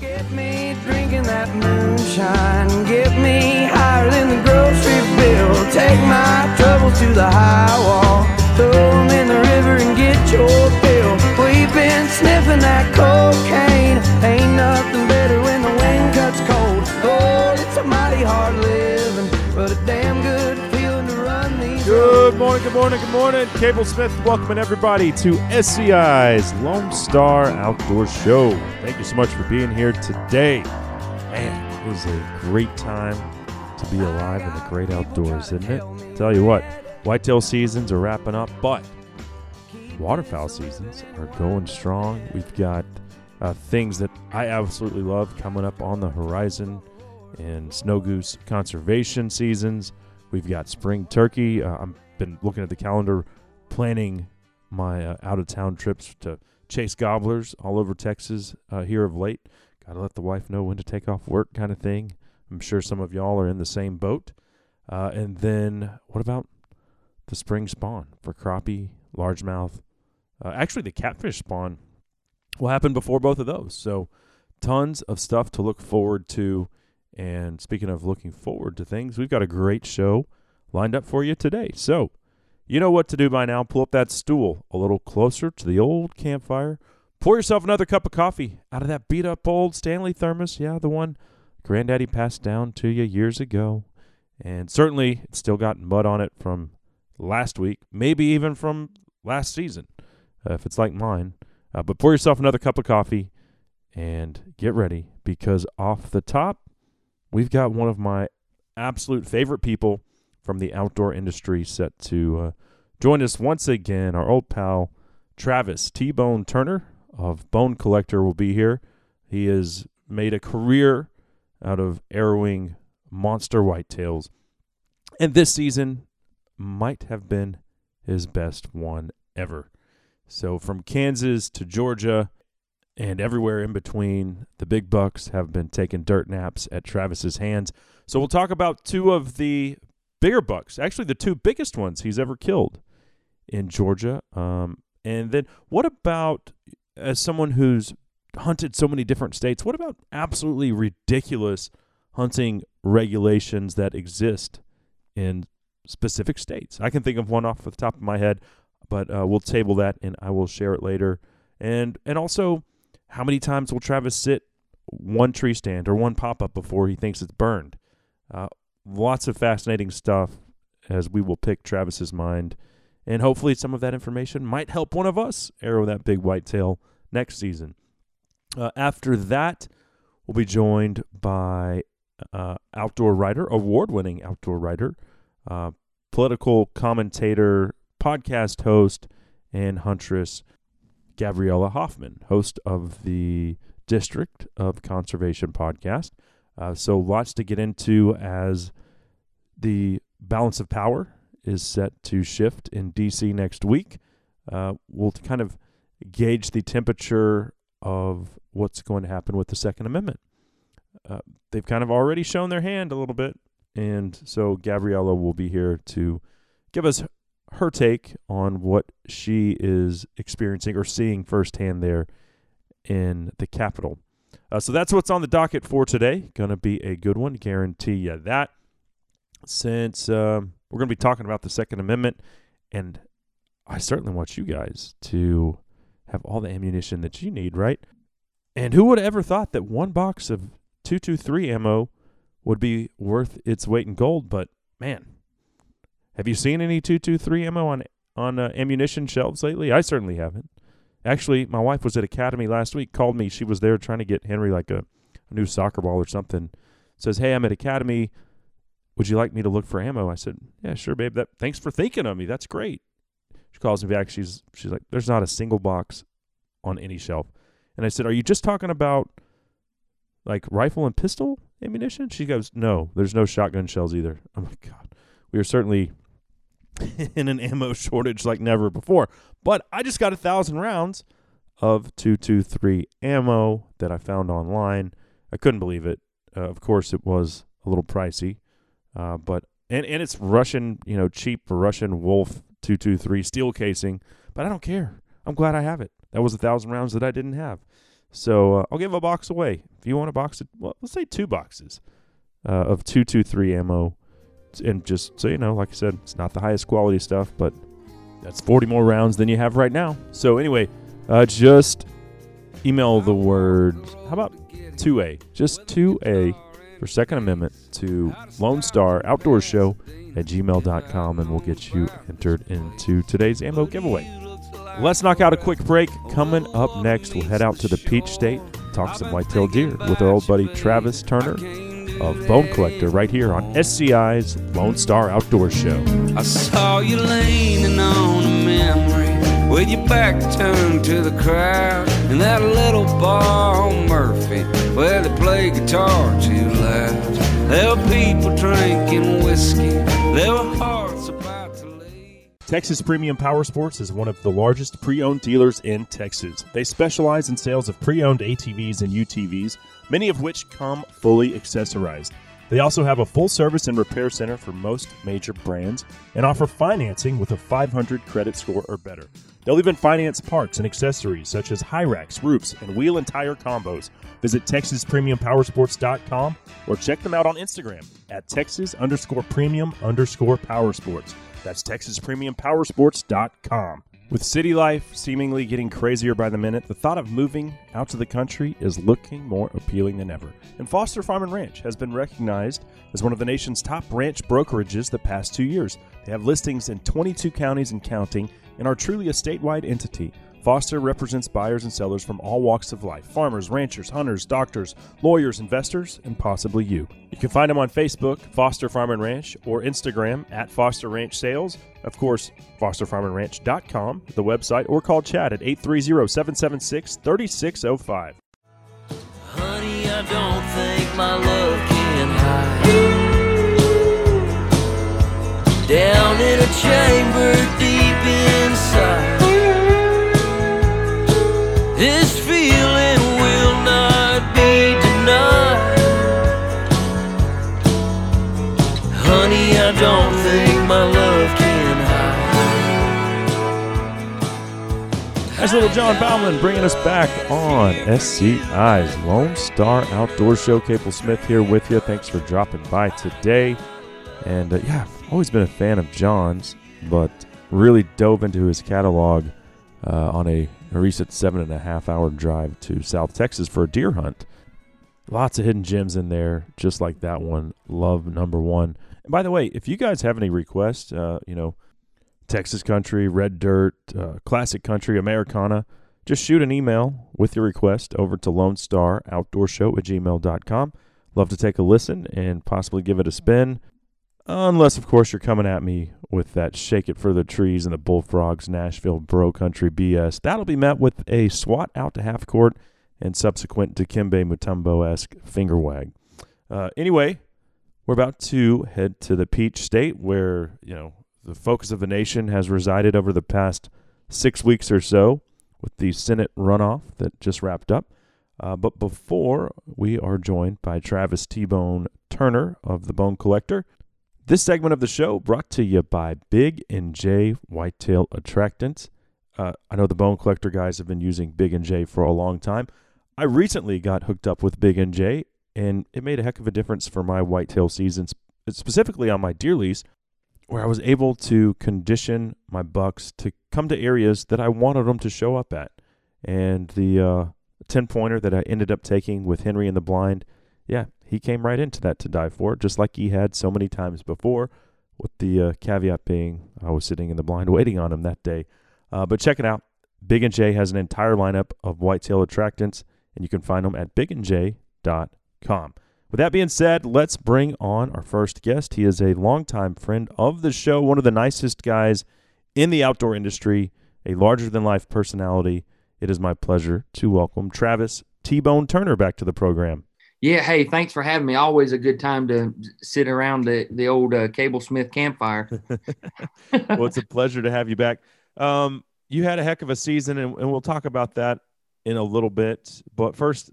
Get me drinking that moonshine. Get me higher than the grocery bill. Take my troubles to the high wall. Throw 'em in the river and get your fill. We've been sniffing that cocaine. Ain't nothing better when the wind cuts cold. Oh, it's a mighty hard living, but a damn Good morning, good morning, good morning. Cable Smith welcoming everybody to SCI's Lone Star Outdoor Show. Thank you so much for being here today. Man, it is a great time to be alive in the great outdoors, isn't it? Tell you what, whitetail seasons are wrapping up, but waterfowl seasons are going strong. We've got uh, things that I absolutely love coming up on the horizon in snow goose conservation seasons. We've got spring turkey. Uh, I've been looking at the calendar, planning my uh, out of town trips to chase gobblers all over Texas uh, here of late. Got to let the wife know when to take off work, kind of thing. I'm sure some of y'all are in the same boat. Uh, and then what about the spring spawn for crappie, largemouth? Uh, actually, the catfish spawn will happen before both of those. So, tons of stuff to look forward to. And speaking of looking forward to things, we've got a great show lined up for you today. So, you know what to do by now. Pull up that stool a little closer to the old campfire. Pour yourself another cup of coffee out of that beat up old Stanley thermos. Yeah, the one Granddaddy passed down to you years ago. And certainly it's still got mud on it from last week, maybe even from last season, uh, if it's like mine. Uh, but pour yourself another cup of coffee and get ready because off the top, we've got one of my absolute favorite people from the outdoor industry set to uh, join us once again. Our old pal Travis T Bone Turner of Bone Collector will be here. He has made a career out of arrowing monster whitetails, and this season might have been his best one ever. So, from Kansas to Georgia and everywhere in between, the big bucks have been taking dirt naps at Travis's hands. So, we'll talk about two of the bigger bucks, actually, the two biggest ones he's ever killed in Georgia. Um, and then, what about as someone who's hunted so many different states, what about absolutely ridiculous hunting regulations that exist in specific states? I can think of one off the top of my head, but uh, we'll table that and I will share it later. And and also, how many times will Travis sit one tree stand or one pop up before he thinks it's burned? Uh, lots of fascinating stuff as we will pick Travis's mind. And hopefully, some of that information might help one of us arrow that big whitetail next season. Uh, after that, we'll be joined by uh, outdoor writer, award winning outdoor writer, uh, political commentator, podcast host, and huntress Gabriella Hoffman, host of the District of Conservation podcast. Uh, so, lots to get into as the balance of power is set to shift in DC next week. Uh, we'll kind of gauge the temperature of what's going to happen with the Second Amendment. Uh, they've kind of already shown their hand a little bit, and so Gabriella will be here to give us her take on what she is experiencing or seeing firsthand there in the Capitol. Uh, so that's what's on the docket for today. Going to be a good one, guarantee you that. Since um, we're going to be talking about the Second Amendment, and I certainly want you guys to have all the ammunition that you need, right? And who would have ever thought that one box of 223 ammo would be worth its weight in gold? But man, have you seen any 223 ammo on on uh, ammunition shelves lately? I certainly haven't. Actually, my wife was at Academy last week. Called me. She was there trying to get Henry like a, a new soccer ball or something. Says, "Hey, I'm at Academy. Would you like me to look for ammo?" I said, "Yeah, sure, babe. That thanks for thinking of me. That's great." She calls me back. She's she's like, "There's not a single box on any shelf." And I said, "Are you just talking about like rifle and pistol ammunition?" She goes, "No, there's no shotgun shells either." I'm like, "God, we are certainly in an ammo shortage like never before." But I just got a thousand rounds of 223 ammo that I found online. I couldn't believe it. Uh, of course, it was a little pricey, uh, but and and it's Russian, you know, cheap Russian Wolf 223 steel casing. But I don't care. I'm glad I have it. That was a thousand rounds that I didn't have. So uh, I'll give a box away if you want a box of, well, let's say two boxes uh, of 223 ammo, and just so you know, like I said, it's not the highest quality stuff, but that's 40 more rounds than you have right now. So anyway, uh, just email the word, how about 2A? Just 2A for Second Amendment to Lone Star Outdoor Show at gmail.com and we'll get you entered into today's ammo giveaway. Let's knock out a quick break. Coming up next, we'll head out to the Peach State, talk some whitetail deer with our old buddy Travis Turner of Bone Collector right here on SCI's Lone Star Outdoor Show. I saw you leaning on a memory with your back turned to the crowd in that little bar on Murphy where they play guitar too loud. There were people drinking whiskey, there were hearts. Texas Premium Power Sports is one of the largest pre owned dealers in Texas. They specialize in sales of pre owned ATVs and UTVs, many of which come fully accessorized. They also have a full service and repair center for most major brands and offer financing with a 500 credit score or better. They'll even finance parts and accessories such as high racks, roofs, and wheel and tire combos. Visit TexasPremiumPowersports.com or check them out on Instagram at Texas underscore premium underscore power sports. That's TexasPremiumPowersports.com. With city life seemingly getting crazier by the minute, the thought of moving out to the country is looking more appealing than ever. And Foster Farm and Ranch has been recognized as one of the nation's top ranch brokerages the past two years. They have listings in 22 counties and counting and are truly a statewide entity. Foster represents buyers and sellers from all walks of life farmers, ranchers, hunters, doctors, lawyers, investors, and possibly you. You can find them on Facebook, Foster Farm and Ranch, or Instagram at Foster Ranch Sales. Of course, fosterfarmandranch.com, the website, or call Chad at 830 776 3605. Honey, I don't think my love little John Baumann bringing us back on SCI's Lone Star Outdoor Show. Cable Smith here with you. Thanks for dropping by today. And uh, yeah, I've always been a fan of John's, but really dove into his catalog uh, on a, a recent seven and a half hour drive to South Texas for a deer hunt. Lots of hidden gems in there, just like that one. Love number one. And by the way, if you guys have any requests, uh, you know, Texas country, red dirt, uh, classic country, Americana, just shoot an email with your request over to Lone Star Outdoor Show at gmail.com. Love to take a listen and possibly give it a spin. Unless, of course, you're coming at me with that shake it for the trees and the bullfrogs, Nashville bro country BS. That'll be met with a swat out to half court and subsequent Dikembe Mutombo esque finger wag. Uh, anyway, we're about to head to the Peach State where, you know, the focus of the nation has resided over the past six weeks or so with the Senate runoff that just wrapped up. Uh, but before we are joined by Travis T Bone Turner of the Bone Collector, this segment of the show brought to you by Big and J Whitetail Attractants. Uh, I know the Bone Collector guys have been using Big and J for a long time. I recently got hooked up with Big and J, and it made a heck of a difference for my whitetail seasons, specifically on my deer lease, where I was able to condition my bucks to come to areas that I wanted them to show up at. And the uh, 10 pointer that I ended up taking with Henry in the blind, yeah, he came right into that to die for, just like he had so many times before, with the uh, caveat being I was sitting in the blind waiting on him that day. Uh, but check it out. Big and J has an entire lineup of whitetail attractants, and you can find them at bigandj.com. With that being said, let's bring on our first guest. He is a longtime friend of the show, one of the nicest guys in the outdoor industry, a larger than life personality. It is my pleasure to welcome Travis T Bone Turner back to the program. Yeah, hey, thanks for having me. Always a good time to sit around the the old uh, Cable Smith campfire. well, it's a pleasure to have you back. Um, you had a heck of a season, and, and we'll talk about that in a little bit. But first,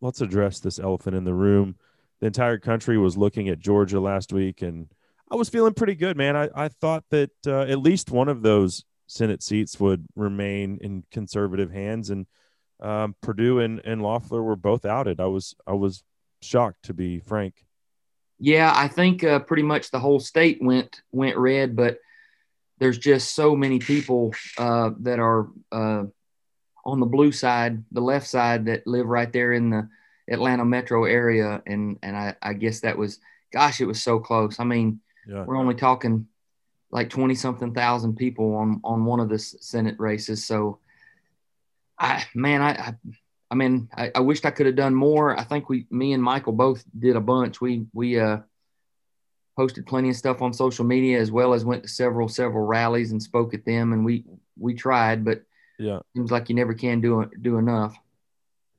let's address this elephant in the room. The entire country was looking at Georgia last week, and I was feeling pretty good, man. I, I thought that uh, at least one of those Senate seats would remain in conservative hands, and um, Perdue and, and Loeffler were both outed. I was I was shocked to be frank. Yeah, I think uh, pretty much the whole state went went red, but there's just so many people uh, that are uh, on the blue side, the left side, that live right there in the Atlanta metro area, and and I, I guess that was, gosh, it was so close. I mean, Yeah. we're only talking like twenty something thousand people on on one of the Senate races, so I man, I. I I mean, I, I wished I could have done more. I think we, me and Michael both did a bunch. We, we, uh, posted plenty of stuff on social media as well as went to several several rallies and spoke at them and we we tried but Yeah. seems like you never can do do enough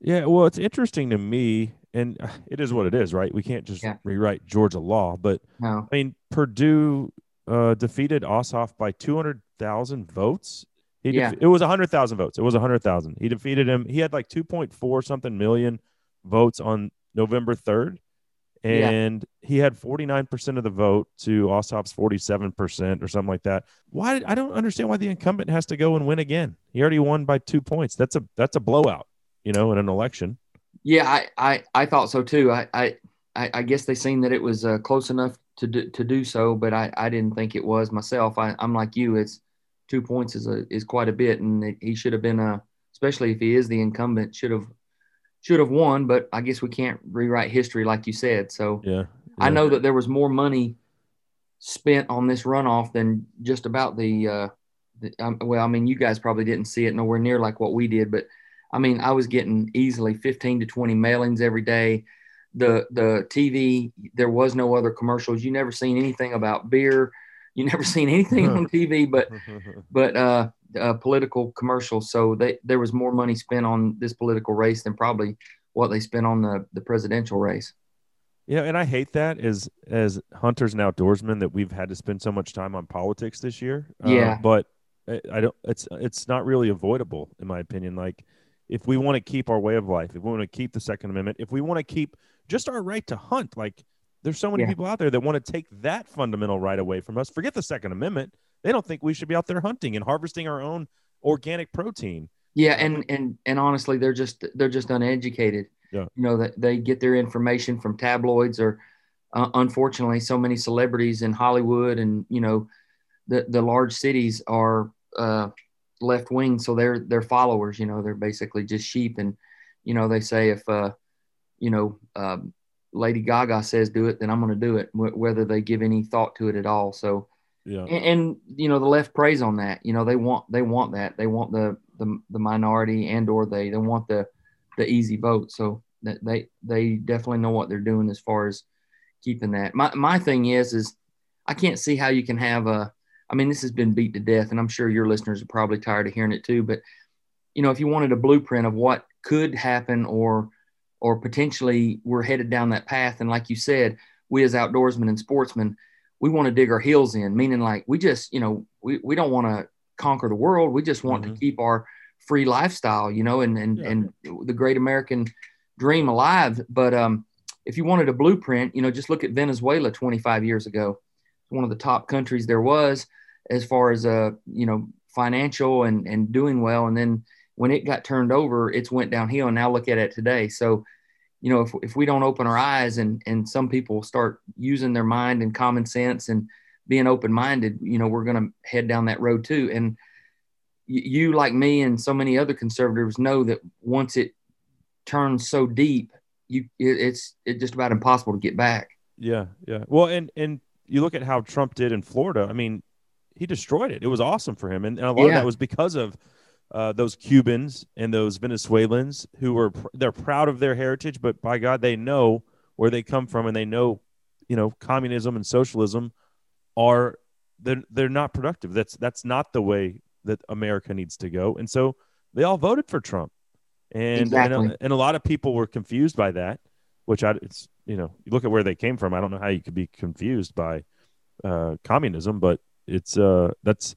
Yeah, well, it's interesting to me, and it is what it is, right? We can't just Yeah. rewrite Georgia law, but no I mean, Perdue uh, defeated Ossoff by two hundred thousand votes. He Yeah. def- it was hundred thousand votes. It was hundred thousand. He defeated him. He had like two point four something million votes on November third, Yeah. and he had forty nine percent of the vote to Ossoff's forty seven percent or something like that. Why? I don't understand why the incumbent has to go and win again. He already won by two points. That's a that's a blowout, you know, in an election. yeah I, I i thought so too i i i guess they seen that it was uh, close enough to do, to do so but i i didn't think it was myself I, i'm like you it's two points is a is quite a bit and he should have been uh especially if he is the incumbent should have should have won but i guess we can't rewrite history like you said so Yeah. I know that there was more money spent on this runoff than just about the, uh, the um, well, I mean, you guys probably didn't see it nowhere near like what we did, but I mean, I was getting easily 15 to 20 mailings every day. The the TV, there was no other commercials. You never seen anything about beer. You never seen anything on TV, but but uh, uh, political commercials. So they, there was more money spent on this political race than probably what they spent on the the presidential race. Yeah, and I hate that as as hunters and outdoorsmen that we've had to spend so much time on politics this year. Uh, Yeah. but I, I don't. It's it's not really avoidable, in my opinion. Like, if we want to keep our way of life, if we want to keep the Second Amendment, if we want to keep just our right to hunt, like there's so many Yeah. people out there that want to take that fundamental right away from us. Forget the Second Amendment. They don't think we should be out there hunting and harvesting our own organic protein. Yeah, and and and honestly, they're just they're just uneducated. Yeah. You know that they get their information from tabloids or, uh, unfortunately, so many celebrities in Hollywood and you know, the the large cities are uh, left wing, so they're they're followers. You know, they're basically just sheep, and you know they say if uh, you know, um, Lady Gaga says do it, then I'm going to do it, wh- whether they give any thought to it at all. So Yeah. and, and you know the left preys on that you know they want they want that. They want the the, the minority and or they they want the the easy vote. So that they they definitely know what they're doing as far as keeping that. My my thing is is i can't see how you can have a i mean this has been beat to death and i'm sure your listeners are probably tired of hearing it too but you know if you wanted a blueprint of what could happen or or potentially we're headed down that path and like you said we as outdoorsmen and sportsmen we want to dig our heels in, meaning like we just, you know, we, we don't want to conquer the world. We just want Mhm. to keep our free lifestyle, you know, and and Yeah. and the great American dream alive. But um, if you wanted a blueprint, you know, just look at Venezuela 25 years ago. It's One of the top countries there was as far as uh, you know, financial and and doing well. And then when it got turned over, it's went downhill. And now look at it today. So you know, if, if we don't open our eyes and, and some people start using their mind and common sense and being open-minded, you know, we're going to head down that road too. And you, like me and so many other conservatives know that once it turns so deep, you, it, it's, it's just about impossible to get back. Yeah, yeah. Well, and and you look at how Trump did in Florida. I mean, he destroyed it. It was awesome for him, and, and a lot of that was because of uh, those Cubans and those Venezuelans who are pr- they're proud of their heritage, but by God, they know where they come from, and they know, you know, communism and socialism are they're they're not productive. That's that's not the way that America needs to go, and so they all voted for Trump, and Exactly. and, a, and a lot of people were confused by that, which I it's you know you look at where they came from. I don't know how you could be confused by uh, communism, but it's uh that's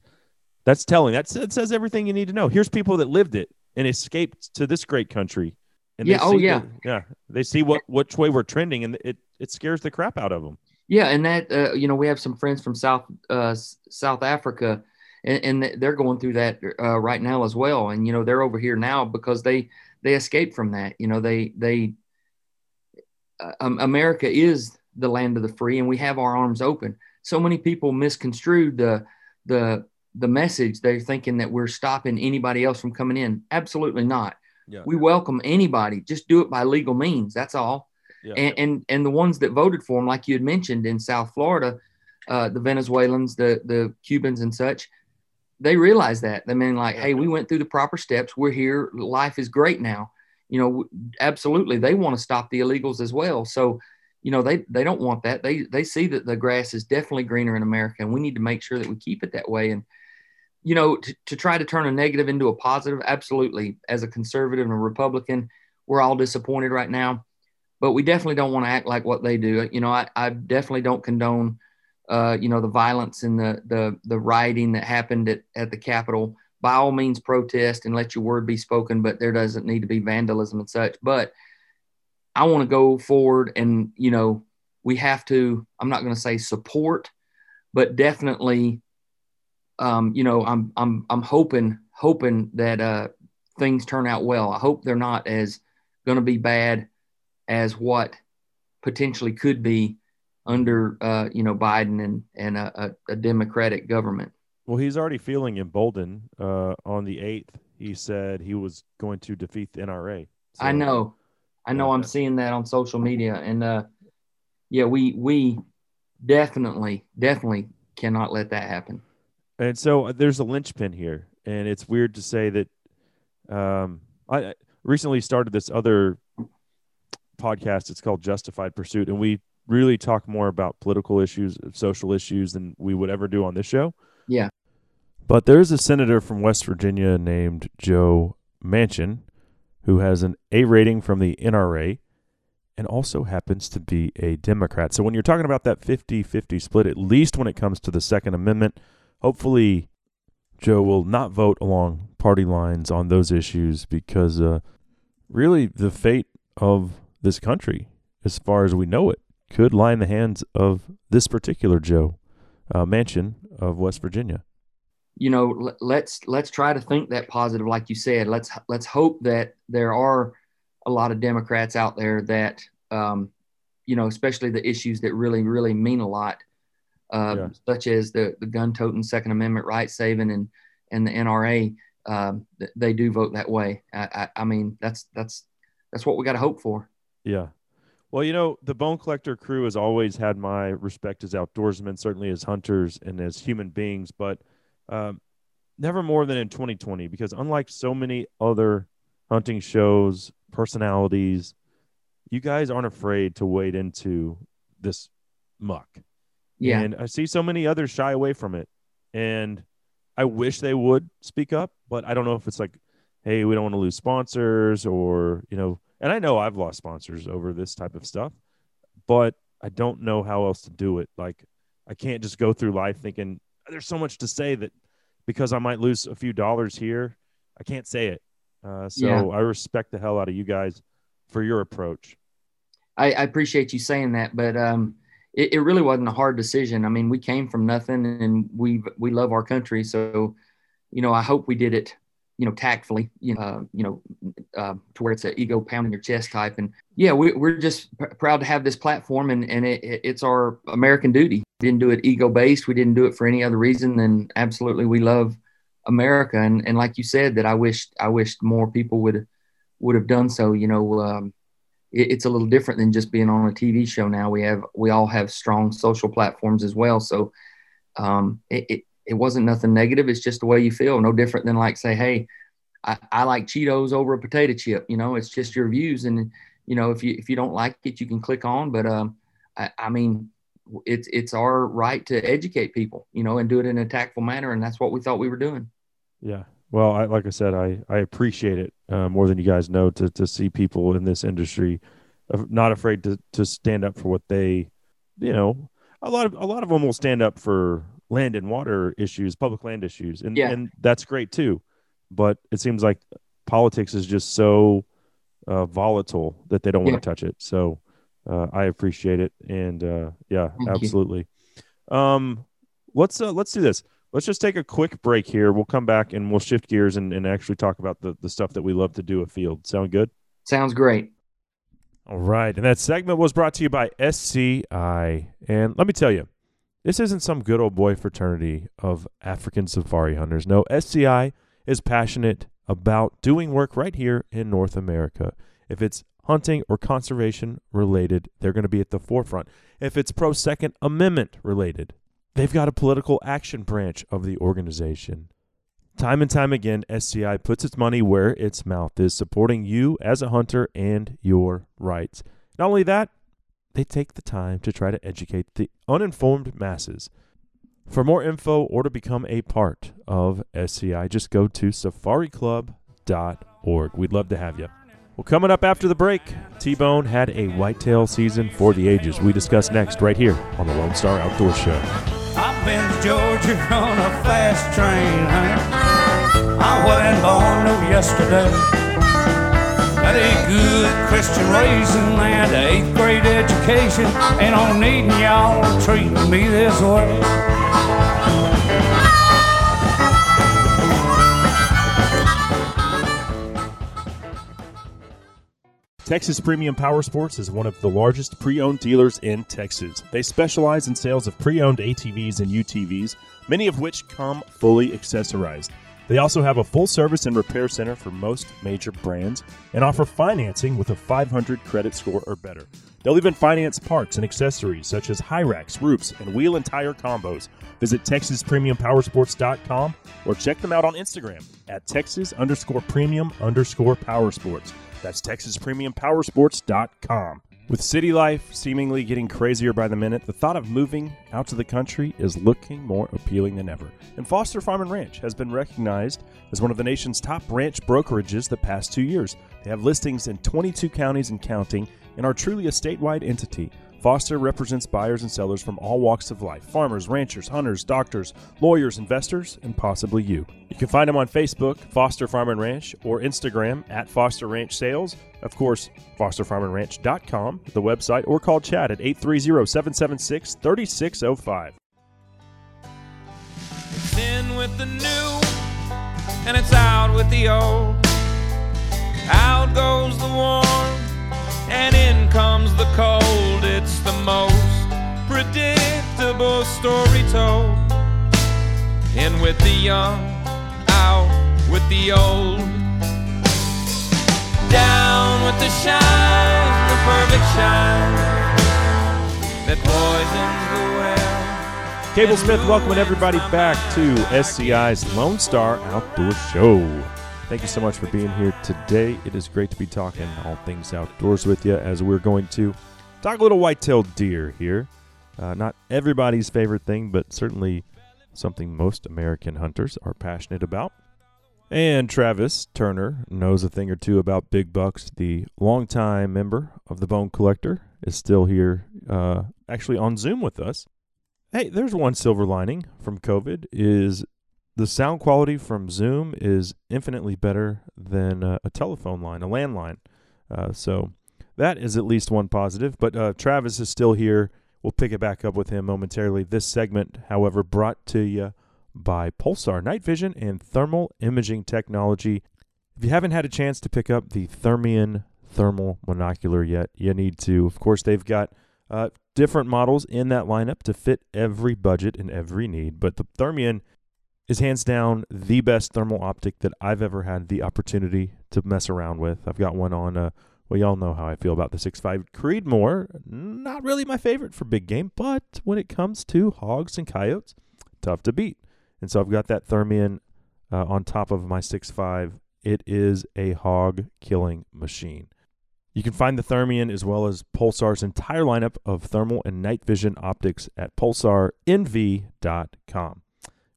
that's telling. That's that says everything you need to know. Here's people that lived it and escaped to this great country. And Yeah, they oh, see yeah. the- yeah. They see what which way we're trending, and it it scares the crap out of them. Yeah, and that uh, you know we have some friends from South uh, South Africa, and, and they're going through that uh, right now as well. And you know they're over here now because they they escaped from that. You know they they uh, um, America is the land of the free, and we have our arms open. So many people misconstrued the the the message. They're thinking that we're stopping anybody else from coming in. Absolutely not. Yeah. We welcome anybody. Just do it by legal means. That's all. Yeah. And, and and the ones that voted for him, like you had mentioned in South Florida, uh, the Venezuelans, the the Cubans, and such, they realize that. They mean like, hey, we went through the proper steps. We're here. Life is great now. You know, absolutely, they want to stop the illegals as well. So, you know, they they don't want that. They they see that the grass is definitely greener in America, and we need to make sure that we keep it that way. And you know, to, to try to turn a negative into a positive, absolutely. As a conservative and a Republican, we're all disappointed right now but we definitely don't want to act like what they do. You know, I, I definitely don't condone, uh, you know, the violence and the the the rioting that happened at, at the Capitol. By all means, protest and let your word be spoken, but there doesn't need to be vandalism and such. But I want to go forward, and you know, we have to. I'm not going to say support, but definitely, um, you know, I'm I'm I'm hoping hoping that uh, things turn out well. I hope they're not as going to be bad as what potentially could be under uh, you know Biden and and a, a, Democratic government. Well, he's already feeling emboldened. Uh, on the eighth, he said he was going to defeat the NRA. So, I know, I know. I'm seeing that on social media, and uh, yeah, we we definitely definitely cannot let that happen. And so uh, there's a linchpin here, and it's weird to say that. Um, I recently started this other podcast. It's called Justified Pursuit, and we really talk more about political issues, social issues than we would ever do on this show. Yeah. But there's a senator from West Virginia named Joe Manchin who has an A rating from the NRA and also happens to be a Democrat. So when you're talking about that 50 50 split, at least when it comes to the Second Amendment, hopefully Joe will not vote along party lines on those issues because uh, really the fate of this country, as far as we know it, could lie in the hands of this particular Joe uh, Manchin of West Virginia. You know, let's let's try to think that positive, like you said. Let's let's hope that there are a lot of Democrats out there that, um, you know, especially the issues that really really mean a lot, uh, yeah. such as the the gun toting, Second Amendment rights saving, and and the NRA. Um, they do vote that way. I, I, I mean, that's that's that's what we got to hope for. Yeah. Well, you know, the Bone Collector crew has always had my respect as outdoorsmen, certainly as hunters and as human beings, but um, never more than in 2020, because unlike so many other hunting shows, personalities, you guys aren't afraid to wade into this muck. Yeah. And I see so many others shy away from it. And I wish they would speak up, but I don't know if it's like, hey, we don't want to lose sponsors or, you know, and I know I've lost sponsors over this type of stuff, but I don't know how else to do it. Like I can't just go through life thinking there's so much to say that because I might lose a few dollars here, I can't say it. Uh, so yeah. I respect the hell out of you guys for your approach. I, I appreciate you saying that, but um, it, it, really wasn't a hard decision. I mean, we came from nothing, and we we love our country. So, you know, I hope we did it you know, tactfully, you know, uh, you know, uh, to where it's an ego pounding your chest type. And yeah, we, we're just pr- proud to have this platform, and and it, it's our American duty. We didn't do it ego based. We didn't do it for any other reason than absolutely we love America. And and like you said, that I wished I wished more people would would have done so. You know, um, it, it's a little different than just being on a TV show. Now we have we all have strong social platforms as well. So um, it, it it wasn't nothing negative. It's just the way you feel. No different than like say, hey, I, I like Cheetos over a potato chip. You know, it's just your views, and you know if you if you don't like it, you can click on. But um, I, I mean, it's it's our right to educate people, you know, and do it in a tactful manner, and that's what we thought we were doing. Yeah. Well, I, like I said, I, I appreciate it uh, more than you guys know to, to see people in this industry not afraid to, to stand up for what they, you know, a lot of a lot of them will stand up for land and water issues, public land issues, and yeah. and that's great too. But it seems like politics is just so uh, volatile that they don't want to touch it. So uh, I appreciate it, and uh, yeah, Thank absolutely. Um, let's uh, let's do this. Let's just take a quick break here. We'll come back and we'll shift gears and, and actually talk about the, the stuff that we love to do a field. Sound good? Sounds great. All right. And that segment was brought to you by SCI. And let me tell you, this isn't some good old boy fraternity of African safari hunters. No, SCI is passionate about doing work right here in North America. If it's hunting or conservation related, they're going to be at the forefront. If it's pro Second Amendment related, they've got a political action branch of the organization. Time and time again, SCI puts its money where its mouth is, supporting you as a hunter and your rights. Not only that, they take the time to try to educate the uninformed masses. For more info or to become a part of SCI, just go to safariclub.org. We'd love to have you. Well, coming up after the break, T Bone had a whitetail season for the ages. We discuss next right here on the Lone Star Outdoor Show. Been Georgia on a fast train, honey. I wasn't born no yesterday. Got a good Christian raising an eighth grade education. Ain't on needin' y'all treating me this way. Texas Premium Power Sports is one of the largest pre owned dealers in Texas. They specialize in sales of pre owned ATVs and UTVs, many of which come fully accessorized. They also have a full service and repair center for most major brands and offer financing with a 500 credit score or better. They'll even finance parts and accessories such as high racks, roofs, and wheel and tire combos. Visit TexasPremiumPowersports.com or check them out on Instagram at Texas underscore premium underscore powersports. That's TexasPremiumPowersports.com. With city life seemingly getting crazier by the minute, the thought of moving out to the country is looking more appealing than ever. And Foster Farm and Ranch has been recognized as one of the nation's top ranch brokerages the past two years. They have listings in 22 counties and counting and are truly a statewide entity. Foster represents buyers and sellers from all walks of life farmers, ranchers, hunters, doctors, lawyers, investors, and possibly you. You can find them on Facebook, Foster Farm and Ranch, or Instagram at Foster Ranch Sales. Of course, fosterfarmandranch.com, the website, or call Chad at 830 776 3605. It's in with the new, and it's out with the old. Out goes the warm, and in comes the cold. It's the most predictable story told. In with the young, out with the old. Down with the shine, the perfect shine that poisons the well. Cable Smith welcoming everybody back to SCI's Lone Star Outdoor Show. Thank you so much for being here today. It is great to be talking all things outdoors with you as we're going to talk a little white-tailed deer here. Uh, not everybody's favorite thing, but certainly something most American hunters are passionate about. And Travis Turner knows a thing or two about big bucks. The longtime member of the Bone Collector is still here, uh, actually on Zoom with us. Hey, there's one silver lining from COVID is the sound quality from Zoom is infinitely better than uh, a telephone line, a landline. Uh, so that is at least one positive. But uh, Travis is still here. We'll pick it back up with him momentarily. This segment, however, brought to you by Pulsar Night Vision and Thermal Imaging Technology. If you haven't had a chance to pick up the Thermion thermal monocular yet, you need to. Of course, they've got uh, different models in that lineup to fit every budget and every need. But the Thermion is hands down the best thermal optic that I've ever had the opportunity to mess around with. I've got one on, uh, well, y'all know how I feel about the 6.5 Creedmoor. Not really my favorite for big game, but when it comes to hogs and coyotes, tough to beat. And so I've got that Thermion uh, on top of my 6.5. It is a hog killing machine. You can find the Thermion as well as Pulsar's entire lineup of thermal and night vision optics at pulsarnv.com.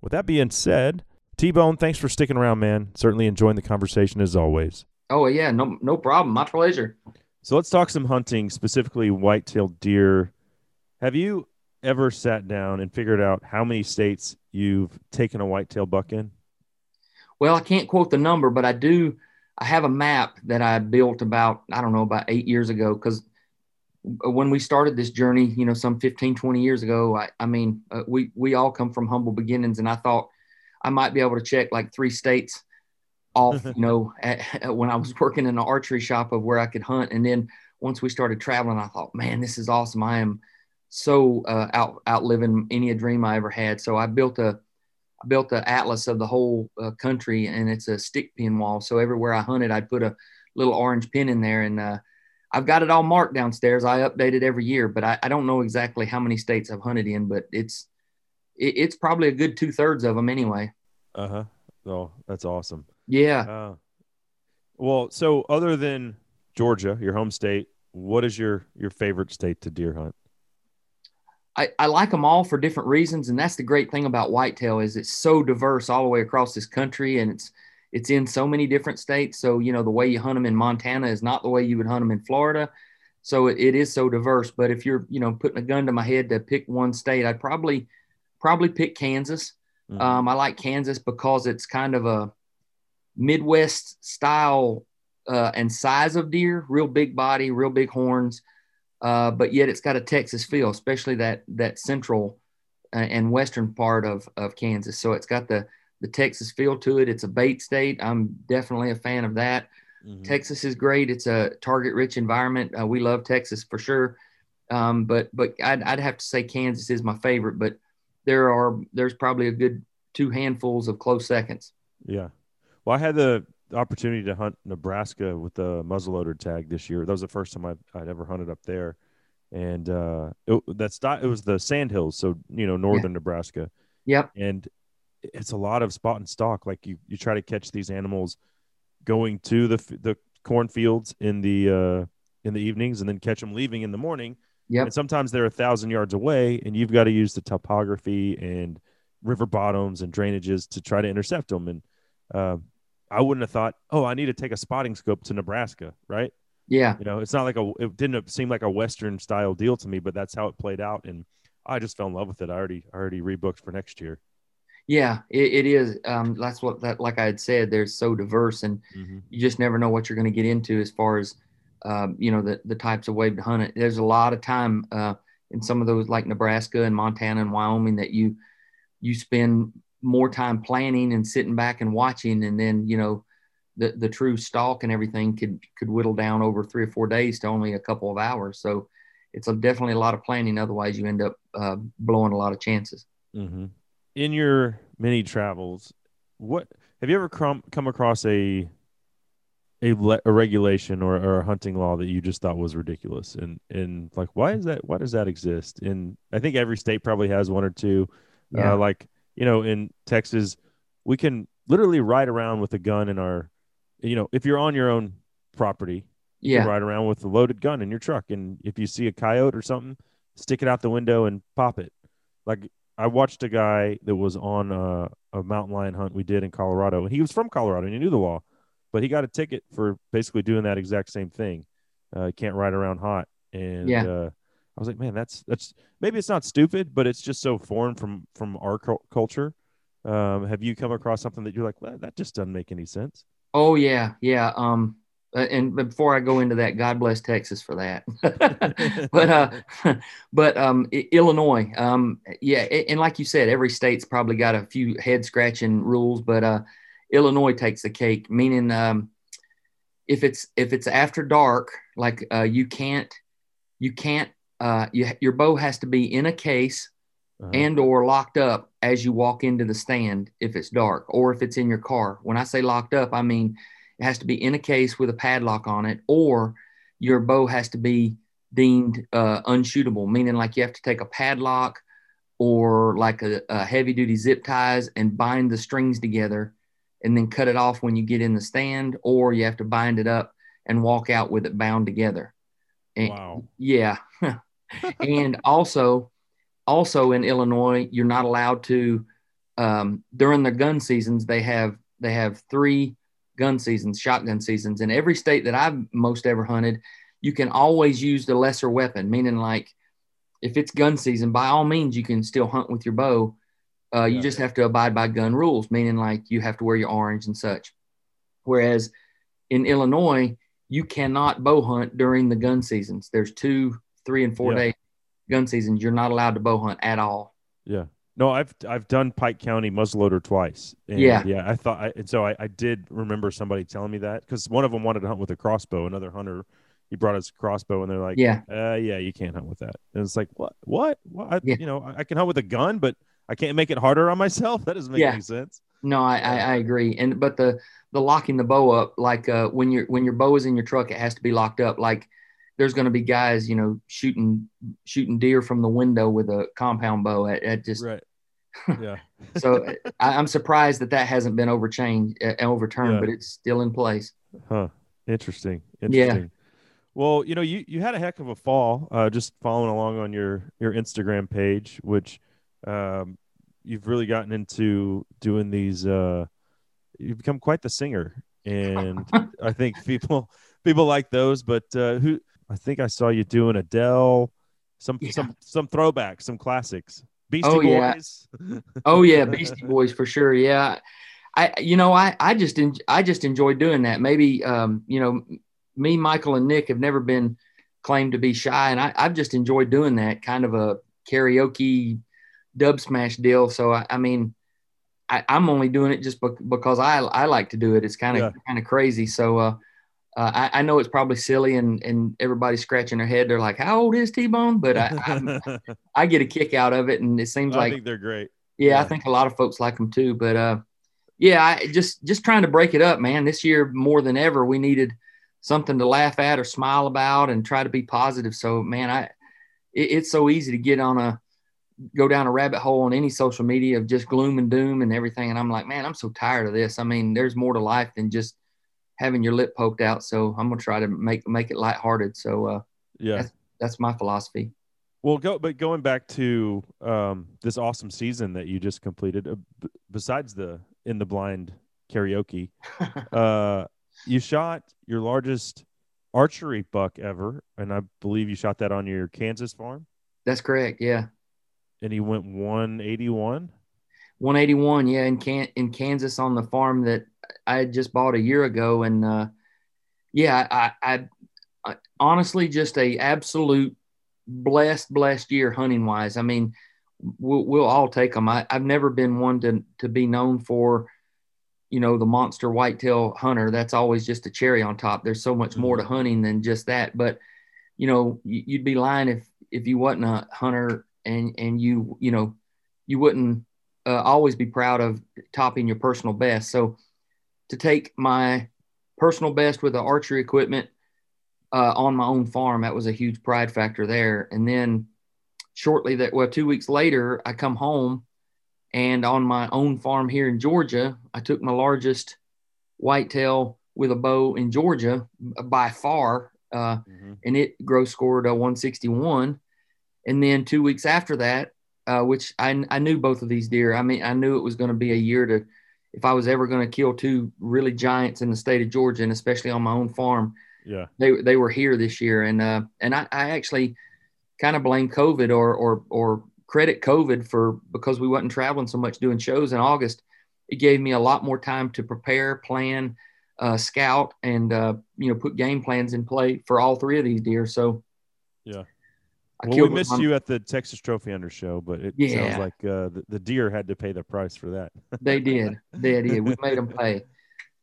With that being said, T Bone, thanks for sticking around, man. Certainly enjoying the conversation as always. Oh yeah, no no problem. My pleasure. So let's talk some hunting, specifically white-tailed deer. Have you ever sat down and figured out how many states you've taken a white-tailed buck in? Well, I can't quote the number, but I do. I have a map that I built about I don't know about eight years ago because when we started this journey, you know, some 15, 20 years ago, I, I mean, uh, we, we all come from humble beginnings and I thought I might be able to check like three states off, you know, at, at when I was working in an archery shop of where I could hunt. And then once we started traveling, I thought, man, this is awesome. I am so uh, out outliving any dream I ever had. So I built a, I built the atlas of the whole uh, country and it's a stick pin wall. So everywhere I hunted, I'd put a little orange pin in there and, uh, I've got it all marked downstairs. I update it every year, but I, I don't know exactly how many states I've hunted in, but it's it, it's probably a good two thirds of them anyway. Uh huh. Oh, that's awesome. Yeah. Uh, well, so other than Georgia, your home state, what is your your favorite state to deer hunt? I, I like them all for different reasons, and that's the great thing about whitetail is it's so diverse all the way across this country, and it's it's in so many different states. So, you know, the way you hunt them in Montana is not the way you would hunt them in Florida. So it, it is so diverse. But if you're, you know, putting a gun to my head to pick one state, I'd probably, probably pick Kansas. Mm-hmm. Um, I like Kansas because it's kind of a Midwest style uh, and size of deer, real big body, real big horns. Uh, but yet it's got a Texas feel, especially that, that central uh, and western part of, of Kansas. So it's got the, the Texas feel to it. It's a bait state. I'm definitely a fan of that. Mm-hmm. Texas is great. It's a target rich environment. Uh, we love Texas for sure. Um, but but I'd, I'd have to say Kansas is my favorite. But there are there's probably a good two handfuls of close seconds. Yeah. Well, I had the opportunity to hunt Nebraska with the muzzleloader tag this year. That was the first time I'd, I'd ever hunted up there, and uh, it, that's it was the Sandhills, so you know northern yeah. Nebraska. Yep. And it's a lot of spot and stalk. Like you, you try to catch these animals going to the the cornfields in the uh, in the evenings, and then catch them leaving in the morning. Yeah. And sometimes they're a thousand yards away, and you've got to use the topography and river bottoms and drainages to try to intercept them. And uh, I wouldn't have thought, oh, I need to take a spotting scope to Nebraska, right? Yeah. You know, it's not like a. It didn't seem like a Western style deal to me, but that's how it played out, and I just fell in love with it. I already already rebooked for next year. Yeah, it, it is. Um, that's what that like I had said. They're so diverse, and mm-hmm. you just never know what you're going to get into as far as um, you know the the types of way to hunt it. There's a lot of time uh, in some of those like Nebraska and Montana and Wyoming that you you spend more time planning and sitting back and watching, and then you know the the true stalk and everything could could whittle down over three or four days to only a couple of hours. So it's a, definitely a lot of planning. Otherwise, you end up uh, blowing a lot of chances. Mm-hmm in your many travels, what have you ever come come across a a, le- a regulation or, or, a hunting law that you just thought was ridiculous? And and like why is that why does that exist? And i think every state probably has one or two. Uh, yeah. uh, like you know in texas we can literally ride around with a gun in our you know if you're on your own property yeah. ride around with a loaded gun in your truck. And if you see a coyote or something stick it out the window and pop it. Like I watched a guy that was on a, a, mountain lion hunt we did in Colorado, and he was from Colorado and he knew the law, but he got a ticket for basically doing that exact same thing. Uh, can't ride around hot, and yeah. uh, I was like, man, that's that's maybe it's not stupid, but it's just so foreign from from our cu- culture. Um, have you come across something that you're like, well, that just doesn't make any sense? Oh yeah, yeah. Um, and before I go into that, God bless Texas for that. but uh, but um, Illinois, um, yeah, and like you said, every state's probably got a few head scratching rules, but uh, Illinois takes the cake. Meaning, um, if it's if it's after dark, like uh, you can't you can't uh, you, your bow has to be in a case uh-huh. and or locked up as you walk into the stand if it's dark or if it's in your car. When I say locked up, I mean it has to be in a case with a padlock on it, or your bow has to be deemed uh, unshootable, meaning like you have to take a padlock or like a, a heavy duty zip ties and bind the strings together and then cut it off when you get in the stand, or you have to bind it up and walk out with it bound together. And, wow. Yeah. and also, also in Illinois, you're not allowed to um, during the gun seasons. They have they have three gun seasons, shotgun seasons. In every state that I've most ever hunted, you can always use the lesser weapon, meaning like if it's gun season, by all means, you can still hunt with your bow. Uh, you yeah. just have to abide by gun rules, meaning like you have to wear your orange and such. Whereas in Illinois, you cannot bow hunt during the gun seasons. There's two three and four Yeah. day gun seasons, you're not allowed to bow hunt at all. Yeah. No, I've I've done Pike County muzzleloader twice. And Yeah. yeah. I thought, I, and so I, I did remember somebody telling me that because one of them wanted to hunt with a crossbow. Another hunter, he brought his crossbow, and they're like, Yeah. uh, yeah, you can't hunt with that. And it's like, what, what, what? I, Yeah. You know, I, can hunt with a gun, but I can't make it harder on myself. That doesn't make Yeah. any sense. No, I, I, I agree. And but the the locking the bow up, like uh, when your when your bow is in your truck, it has to be locked up. Like there's going to be guys, you know, shooting shooting deer from the window with a compound bow. At, at just Right. Yeah. so I, I'm surprised that that hasn't been overchanged, uh, overturned, Yeah. but it's still in place. Huh. Interesting. Yeah. Well, you know, you, you had a heck of a fall, uh, just following along on your, your Instagram page, which um, you've really gotten into doing these. Uh, you've become quite the singer, and I think people people like those. But uh, who I think I saw you doing Adele, some Yeah. some some throwbacks, some classics. Beastie Oh, yeah. Oh yeah, Beastie Boys for sure. Yeah, I you know I I just en- I just enjoy doing that. Maybe um you know me, Michael, and Nick have never been claimed to be shy, and I I've just enjoyed doing that kind of a karaoke dub smash deal. So I, I mean. I, I'm only doing it just bec- because I I like to do it. It's kind of Yeah. kind of crazy. So uh, uh, I, I know it's probably silly, and and everybody's scratching their head. They're like, "How old is T Bone?" But I, I'm, I get a kick out of it, and it seems I like think they're great. yeah, Yeah. I think a lot of folks like them too. But uh, yeah, I just just trying to break it up, man. This year more than ever, we needed something to laugh at or smile about and try to be positive. So man, I it, it's so easy to get on a go down a rabbit hole on any social media of just gloom and doom and everything. And I'm like, man, I'm so tired of this. I mean, there's more to life than just having your lip poked out. So I'm gonna try to make make it lighthearted. So uh, Yeah. that's my philosophy. Well, go but going back to um, this awesome season that you just completed, uh, b- besides the in the blind karaoke, uh, you shot your largest archery buck ever, and I believe you shot that on your Kansas farm, That's correct. Yeah. and he went one eighty one. 181 yeah in can in kansas on the farm that i had just bought a year ago and uh yeah i i, I honestly just a absolute blessed blessed year hunting wise i mean we'll, we'll all take them I, i've never been one to to be known for you know the monster whitetail hunter. That's always just a cherry on top. There's so much more to hunting than just that. But you know you- you'd be lying if if you wasn't a hunter and and you you know you wouldn't uh, always be proud of topping your personal best. So to take my personal best with the archery equipment uh, on my own farm, that was a huge pride factor there. And then shortly that, well, two weeks later, I come home and on my own farm here in Georgia, I took my largest whitetail with a bow in Georgia by far. Uh, and it gross scored a 161. And then two weeks after that, uh, which I, I knew both of these deer. I mean, I knew it was going to be a year to, if I was ever going to kill two really giants in the state of Georgia, and especially on my own farm, Yeah, they they were here this year, and uh, and I, I actually kind of blame COVID or or or credit COVID for because we wasn't traveling so much doing shows in August. It gave me a lot more time to prepare, plan, uh, scout, and uh, you know put game plans in play for all three of these deer. So Yeah. I well, we missed my- you at the Texas Trophy Hunter show, but it Yeah. sounds like uh, the, the deer had to pay the price for that. They did. They did. We made them pay.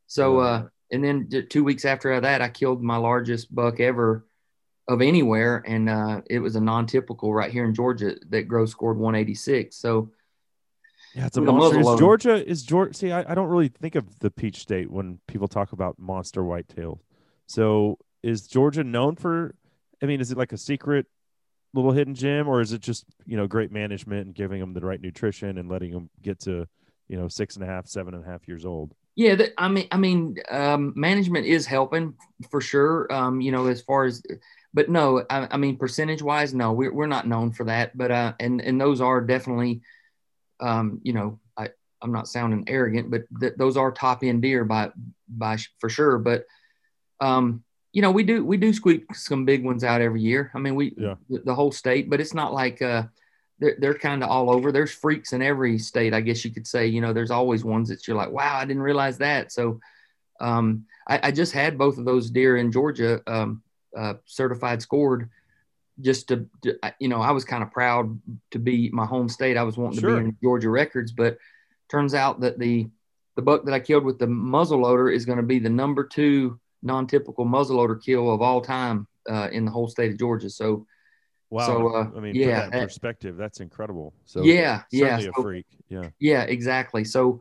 So, uh, and then two weeks after that, I killed my largest buck ever of anywhere, and uh, it was a non-typical right here in Georgia that gross scored 186. So, Yeah, it's a monster. Is. Georgia is Georgia? See, I, I don't really think of the Peach State when people talk about monster whitetail. So, is Georgia known for? I mean, is it like a secret little hidden gem, or is it just you know great management and giving them the right nutrition and letting them get to you know six and a half, seven and a half years old? yeah, I mean, I mean, um, management is helping for sure. Um, you know, as far as, but no, I, I mean, percentage-wise, no, we're we're not known for that. But uh, and and those are definitely, um, you know, I I'm not sounding arrogant, but th- those are top end deer by by for sure. But um, you know, we do we do squeak some big ones out every year. I mean, we Yeah. the, the whole state, but it's not like uh, they're they're kind of all over. There's freaks in every state, I guess you could say. You know, there's always ones that you're like, wow, I didn't realize that. So, um, I, I just had both of those deer in Georgia um, uh, certified scored just to, to you know, I was kind of proud to be my home state. I was wanting Sure. to be in Georgia records, but turns out that the the buck that I killed with the muzzleloader is going to be the number two non-typical muzzleloader kill of all time uh, in the whole state of Georgia. So Wow. So, uh, I mean, yeah, that in uh, perspective. That's incredible. So yeah, yeah, certainly a so- freak. Yeah. yeah, exactly. So,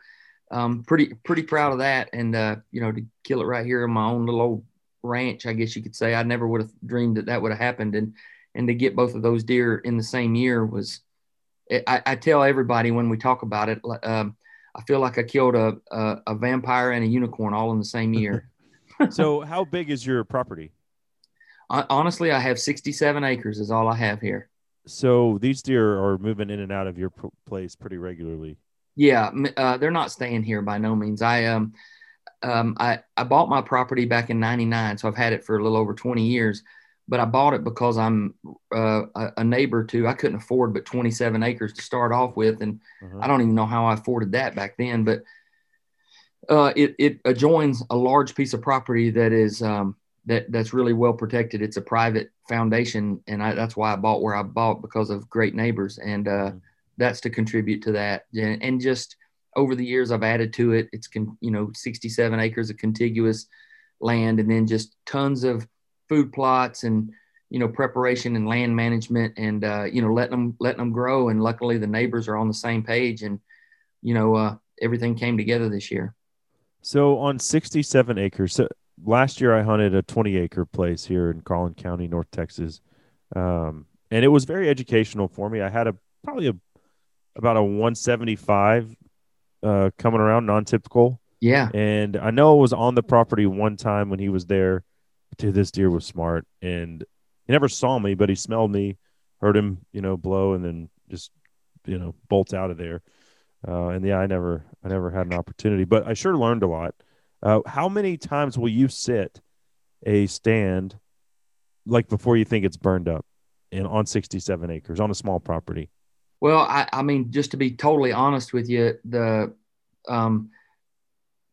um, pretty pretty proud of that, and uh, you know, to kill it right here on my own little old ranch, I guess you could say. I never would have dreamed that that would have happened, and and to get both of those deer in the same year was. I, I tell everybody when we talk about it, um, I feel like I killed a, a a vampire and a unicorn all in the same year. so how big is your property? Hon- Honestly, I have 67 acres is all I have here. So these deer are moving in and out of your p- place pretty regularly. Yeah, uh, they're not staying here by no means. I um, um, I I bought my property back in '99, so I've had it for a little over 20 years. But I bought it because I'm uh, a, a neighbor to. I couldn't afford but 27 acres to start off with, and Uh-huh. I don't even know how I afforded that back then. But uh, it it adjoins a large piece of property that is um, that that's really well protected. It's a private foundation, and I, that's why I bought where I bought because of great neighbors, and uh, Mhm. that's to contribute to that. And, and just over the years, I've added to it. It's con, you know 67 acres of contiguous land, and then just tons of food plots and you know preparation and land management, and uh, you know letting them letting them grow. And luckily, the neighbors are on the same page, and you know uh, everything came together this year. So on 67 acres. So last year I hunted a 20 acre place here in Collin County, North Texas. Um, and it was very educational for me. I had a probably a about a 175 uh, coming around non-typical. Yeah, And I know it was on the property one time when he was there. Dude, this deer was smart and he never saw me, but he smelled me, heard him, you know, blow and then just, you know, bolt out of there. Uh, and yeah, I never, I never had an opportunity, but I sure learned a lot. Uh, how many times will you sit a stand like before you think it's burned up and on 67 acres on a small property? Well, I, I mean, just to be totally honest with you, the, um,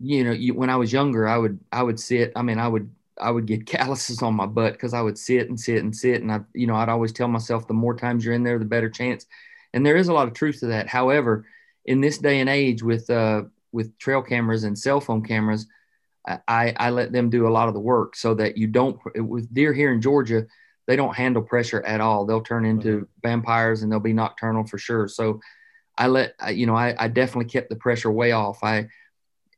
you know, you, when I was younger, I would, I would sit. I mean, I would, I would get calluses on my butt because I would sit and sit and sit, and I, you know, I'd always tell myself the more times you're in there, the better chance. And there is a lot of truth to that. However, in this day and age, with uh, with trail cameras and cell phone cameras, I, I let them do a lot of the work so that you don't. With deer here in Georgia, they don't handle pressure at all. They'll turn into vampires and they'll be nocturnal for sure. So I let you know I, I definitely kept the pressure way off. I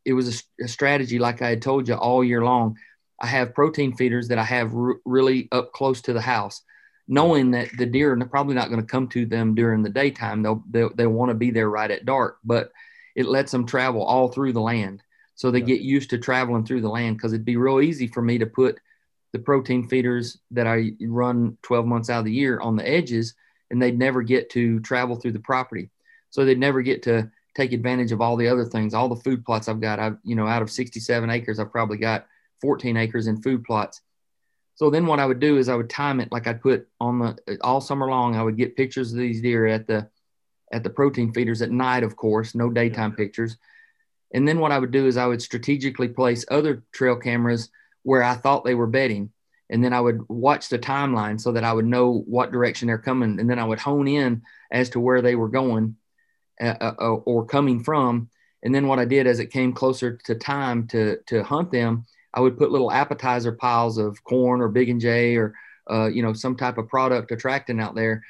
it was a strategy like I had told you all year long. I have protein feeders that I have r- really up close to the house, knowing that the deer are probably not going to come to them during the daytime. They'll they'll, they want to be there right at dark, but it lets them travel all through the land. So they Yeah. get used to traveling through the land because it'd be real easy for me to put the protein feeders that I run 12 months out of the year on the edges, and they'd never get to travel through the property. So they'd never get to take advantage of all the other things, all the food plots I've got. I've, you know, out of 67 acres, I've probably got 14 acres in food plots. So then what I would do is I would time it like I'd put on the all summer long. I would get pictures of these deer at the at the protein feeders at night, of course, no daytime pictures. And then what I would do is I would strategically place other trail cameras where I thought they were bedding. And then I would watch the timeline so that I would know what direction they're coming. And then I would hone in as to where they were going uh, uh, or coming from. And then what I did as it came closer to time to, to hunt them, I would put little appetizer piles of corn or big and J or, uh, you know, some type of product attracting out there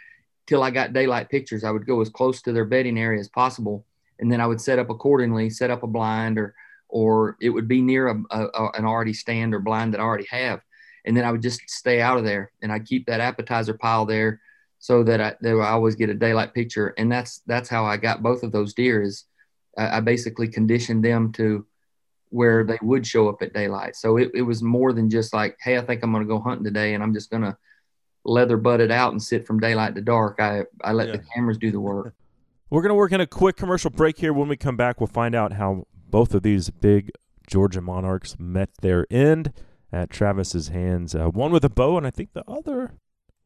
till I got daylight pictures. I would go as close to their bedding area as possible. And then I would set up accordingly, set up a blind or, or it would be near a, a, a- an already stand or blind that I already have. And then I would just stay out of there and I'd keep that appetizer pile there so that I, that I always get a daylight picture. And that's, that's how I got both of those deer is I, I basically conditioned them to where they would show up at daylight. So it, it was more than just like, Hey, I think I'm going to go hunting today and I'm just going to leather butt it out and sit from daylight to dark. I, I let the cameras do the work. We're going to work in a quick commercial break here. When we come back, we'll find out how both of these big Georgia Monarchs met their end at Travis's hands. Uh, one with a bow, and I think the other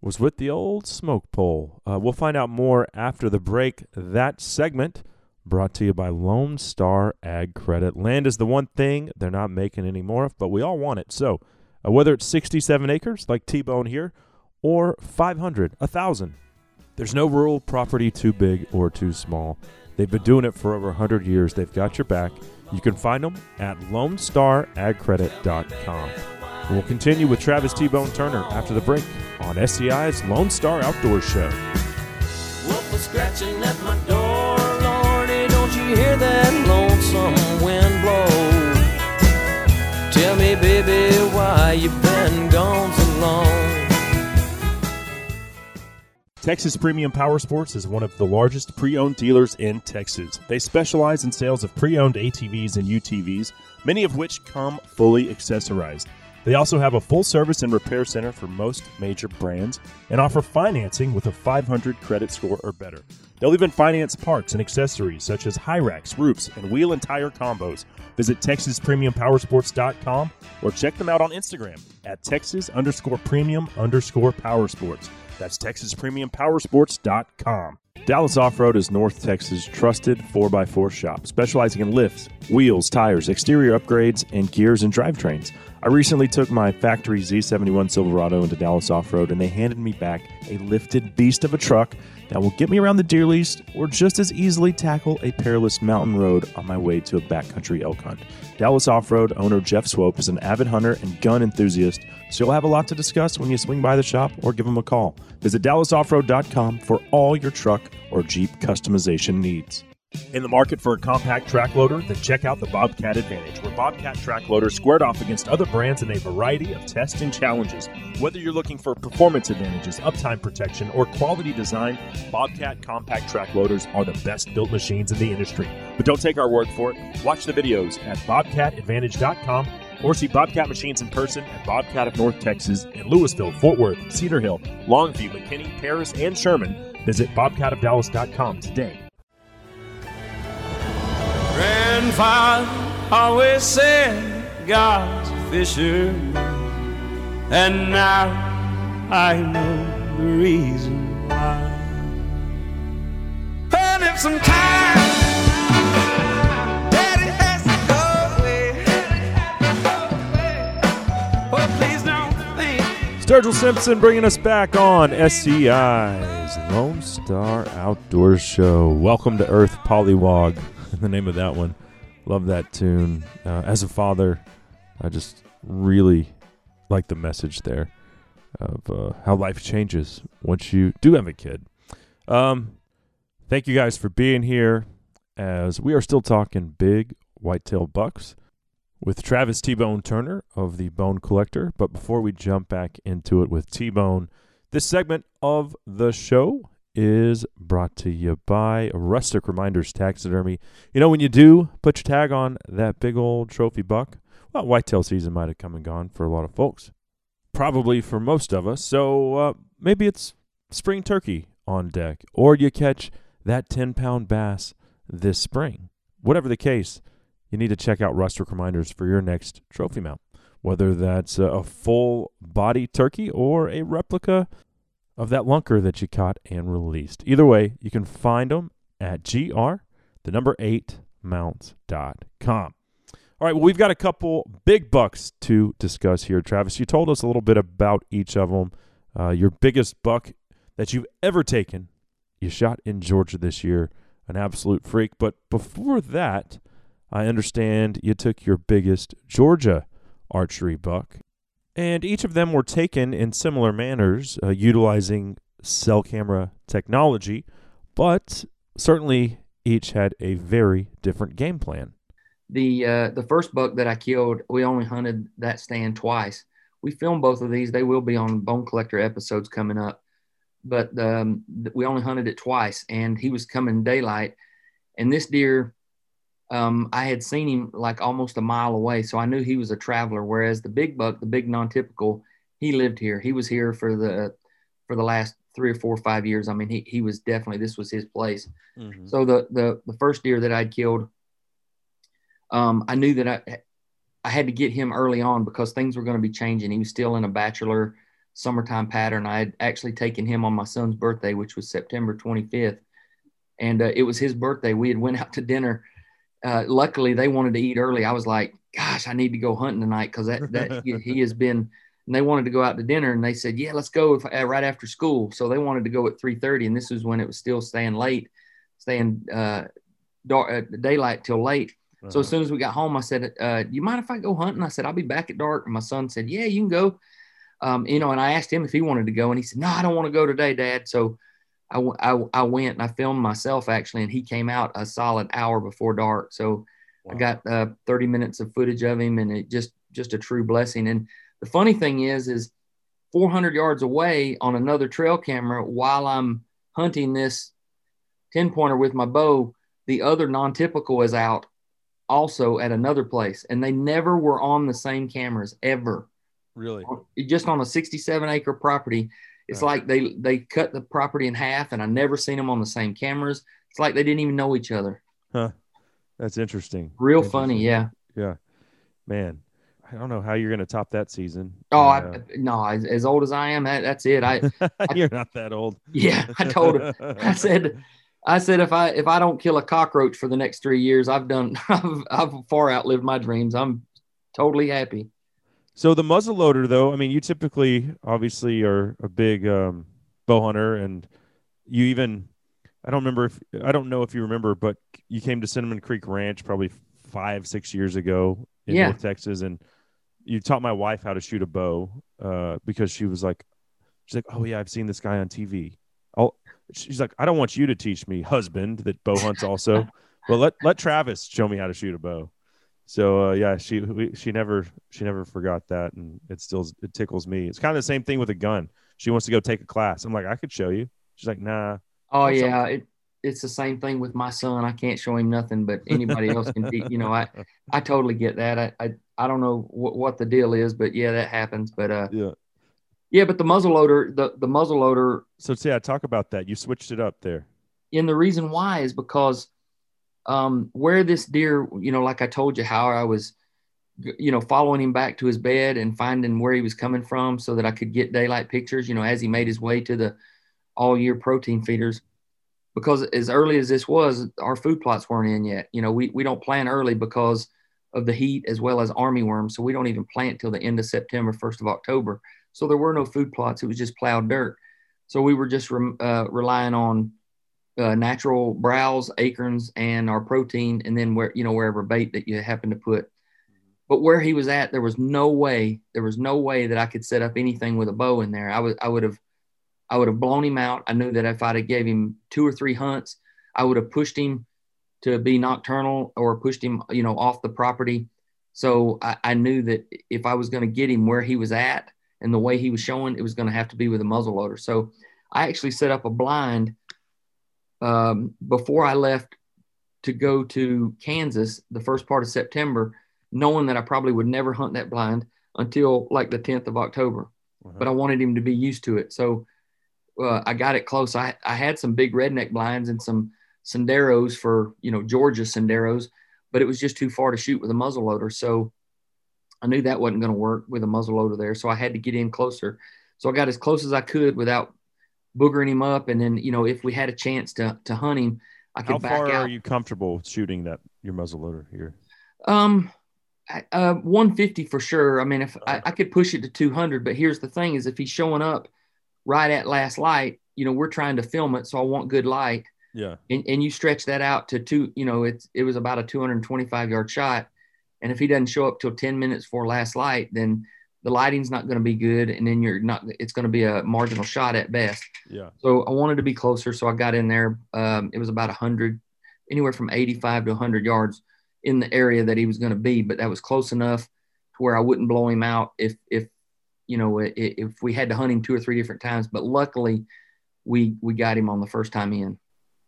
was with the old smoke pole. Uh, we'll find out more after the break. That segment brought to you by Lone Star Ag Credit. Land is the one thing they're not making anymore, but we all want it. So, uh, whether it's 67 acres like T Bone here, or 500, 1,000. There's no rural property too big or too small. They've been doing it for over 100 years. They've got your back. You can find them at LoneStarAgCredit.com. We'll continue with Travis T Bone Turner after the break on SCI's Lone Star Outdoor Show. Hear that lonesome wind blow? Tell me, baby, why you been gone so long? Texas Premium Power Sports is one of the largest pre owned dealers in Texas. They specialize in sales of pre owned ATVs and UTVs, many of which come fully accessorized. They also have a full service and repair center for most major brands and offer financing with a 500 credit score or better. They'll even finance parts and accessories such as high racks, roofs, and wheel and tire combos. Visit TexasPremiumPowersports.com or check them out on Instagram at Texas underscore premium underscore power sports. That's TexasPremiumPowersports.com. Dallas Off Road is North Texas' trusted 4x4 shop, specializing in lifts, wheels, tires, exterior upgrades, and gears and drivetrains. I recently took my factory Z71 Silverado into Dallas Off Road, and they handed me back a lifted beast of a truck that will get me around the deer lease or just as easily tackle a perilous mountain road on my way to a backcountry elk hunt. Dallas Off Road owner Jeff Swope is an avid hunter and gun enthusiast, so you'll have a lot to discuss when you swing by the shop or give him a call. Visit DallasOffroad.com for all your truck or Jeep customization needs. In the market for a compact track loader, then check out the Bobcat Advantage, where Bobcat track loaders squared off against other brands in a variety of tests and challenges. Whether you're looking for performance advantages, uptime protection, or quality design, Bobcat compact track loaders are the best built machines in the industry. But don't take our word for it. Watch the videos at bobcatadvantage.com or see Bobcat machines in person at Bobcat of North Texas in Lewisville, Fort Worth, Cedar Hill, Longview, McKinney, Paris, and Sherman. Visit bobcatofdallas.com today. Grandfather always said God's a and now I know the reason why. And if oh. Sturgill Simpson bringing us back on SCI's Lone Star Outdoor Show. Welcome to Earth, Pollywog. the name of that one. Love that tune. Uh, as a father, I just really like the message there of uh, how life changes once you do have a kid. Um, thank you guys for being here as we are still talking big whitetail bucks with Travis T Bone Turner of the Bone Collector. But before we jump back into it with T Bone, this segment of the show is brought to you by Rustic Reminders Taxidermy. You know, when you do put your tag on that big old trophy buck, well, whitetail season might have come and gone for a lot of folks. Probably for most of us. So uh, maybe it's spring turkey on deck, or you catch that 10 pound bass this spring. Whatever the case, you need to check out Rustic Reminders for your next trophy mount. Whether that's a full body turkey or a replica of that lunker that you caught and released. Either way, you can find them at gr, the number 8 mounts.com. All right, well, we've got a couple big bucks to discuss here, Travis. You told us a little bit about each of them. Uh, your biggest buck that you've ever taken, you shot in Georgia this year, an absolute freak. But before that, I understand you took your biggest Georgia archery buck and each of them were taken in similar manners, uh, utilizing cell camera technology, but certainly each had a very different game plan. The uh, the first buck that I killed, we only hunted that stand twice. We filmed both of these. They will be on Bone Collector episodes coming up, but um, we only hunted it twice, and he was coming daylight. And this deer, um, I had seen him like almost a mile away, so I knew he was a traveler. Whereas the big buck, the big non-typical, he lived here. He was here for the for the last three or four or five years. I mean, he he was definitely this was his place. Mm-hmm. So the the the first deer that I'd killed, um, I knew that I I had to get him early on because things were going to be changing. He was still in a bachelor summertime pattern. I had actually taken him on my son's birthday, which was September 25th, and uh, it was his birthday. We had went out to dinner uh, luckily they wanted to eat early. I was like, gosh, I need to go hunting tonight because that, that he, he, has been and they wanted to go out to dinner and they said, yeah, let's go if, uh, right after school. So they wanted to go at 3.30 and this was when it was still staying late, staying uh, dark, uh, daylight till late. So as Uh-huh. soon as we got home, I said, uh, do you mind if I go hunting? I said, I'll be back at dark. And my son said, yeah, you can go. Um, you know, and I asked him if he wanted to go and he said, no, I don't want to go today, dad. So I, I, I went and I filmed myself actually, and he came out a solid hour before dark. So I got uh, 30 minutes of footage of him and it just, just a true blessing. And the funny thing is, is 400 yards away on another trail camera while I'm hunting this 10 pointer with my bow, the other non-typical is out also at another place. And they never were on the same cameras ever really. just on a 67 acre property. It's Right. like they, they cut the property in half and I never seen them on the same cameras. It's like they didn't even know each other. Huh. That's interesting. Real Interesting. funny. Yeah. Yeah, man. I don't know how you're going to top that season. Oh, Uh, I, no, as, as old as I am, that, that's it. I, you're not that old. yeah, I told him, I said, I said, if I, if I don't kill a cockroach for the next three years, I've done, I've, I've far outlived my dreams. I'm totally happy. So the muzzle loader, though, I mean, you typically obviously are a big um, bow hunter, and you even I don't remember if I don't know if you remember, but you came to Cinnamon Creek Ranch probably five six years ago in Yeah. North Texas, and you taught my wife how to shoot a bow uh, because she was like, she's like, oh yeah, I've seen this guy on TV. I'll, she's like, I don't want you to teach me, husband, that bow hunts also. well, let let Travis show me how to shoot a bow. So uh, yeah, she we, she never she never forgot that, and it still it tickles me. It's kind of the same thing with a gun. She wants to go take a class. I'm like, I could show you. She's like, Nah. Oh yeah, it, it's the same thing with my son. I can't show him nothing, but anybody else can. Teach, you know, I I totally get that. I I, I don't know what, what the deal is, but yeah, that happens. But uh, Yeah. yeah, but the muzzle loader, the the muzzle loader, So yeah, talk about that. You switched it up there. and the reason why is because um, where this deer, you know, like I told you, how I was, you know, following him back to his bed and finding where he was coming from, so that I could get daylight pictures. You know, as he made his way to the all year protein feeders. Because as early as this was, our food plots weren't in yet. You know, we we don't plant early because of the heat as well as army worms. So we don't even plant till the end of September, first of October. So there were no food plots. It was just plowed dirt. So we were just rem- uh, relying on uh, natural browse, acorns, and our protein, and then where you know wherever bait that you happen to put. But where he was at, there was no way, there was no way that I could set up anything with a bow in there. I would, I would have, I would have blown him out. I knew that if I'd have gave him two or three hunts, I would have pushed him to be nocturnal or pushed him, you know, off the property. So I, I knew that if I was going to get him where he was at and the way he was showing, it was going to have to be with a muzzle loader. So I actually set up a blind um, before I left to go to Kansas the first part of September, knowing that I probably would never hunt that blind until like the 10th of October. But I wanted him to be used to it. So uh, I got it close. I, I had some big redneck blinds and some Senderos for, you know, Georgia Senderos, but it was just too far to shoot with a muzzle loader. So I knew that wasn't going to work with a muzzle loader there. So I had to get in closer. So I got as close as I could without boogering him up. And then, you know, if we had a chance to, to hunt him, I could How back far out. are you comfortable shooting that your muzzle loader here? Um, uh, 150 for sure. I mean, if I, I could push it to 200, but here's the thing: is if he's showing up right at last light, you know, we're trying to film it, so I want good light, Yeah. and, and you stretch that out to two. You know, it's it was about a 225 yard shot, and if he doesn't show up till 10 minutes for last light, then the lighting's not going to be good, and then you're not. It's going to be a marginal shot at best. Yeah. So I wanted to be closer, so I got in there. Um, it was about 100, anywhere from 85 to 100 yards in the area that he was going to be, but that was close enough to where I wouldn't blow him out if if you know i- if we had to hunt him two or three different times. But luckily, we we got him on the first time in.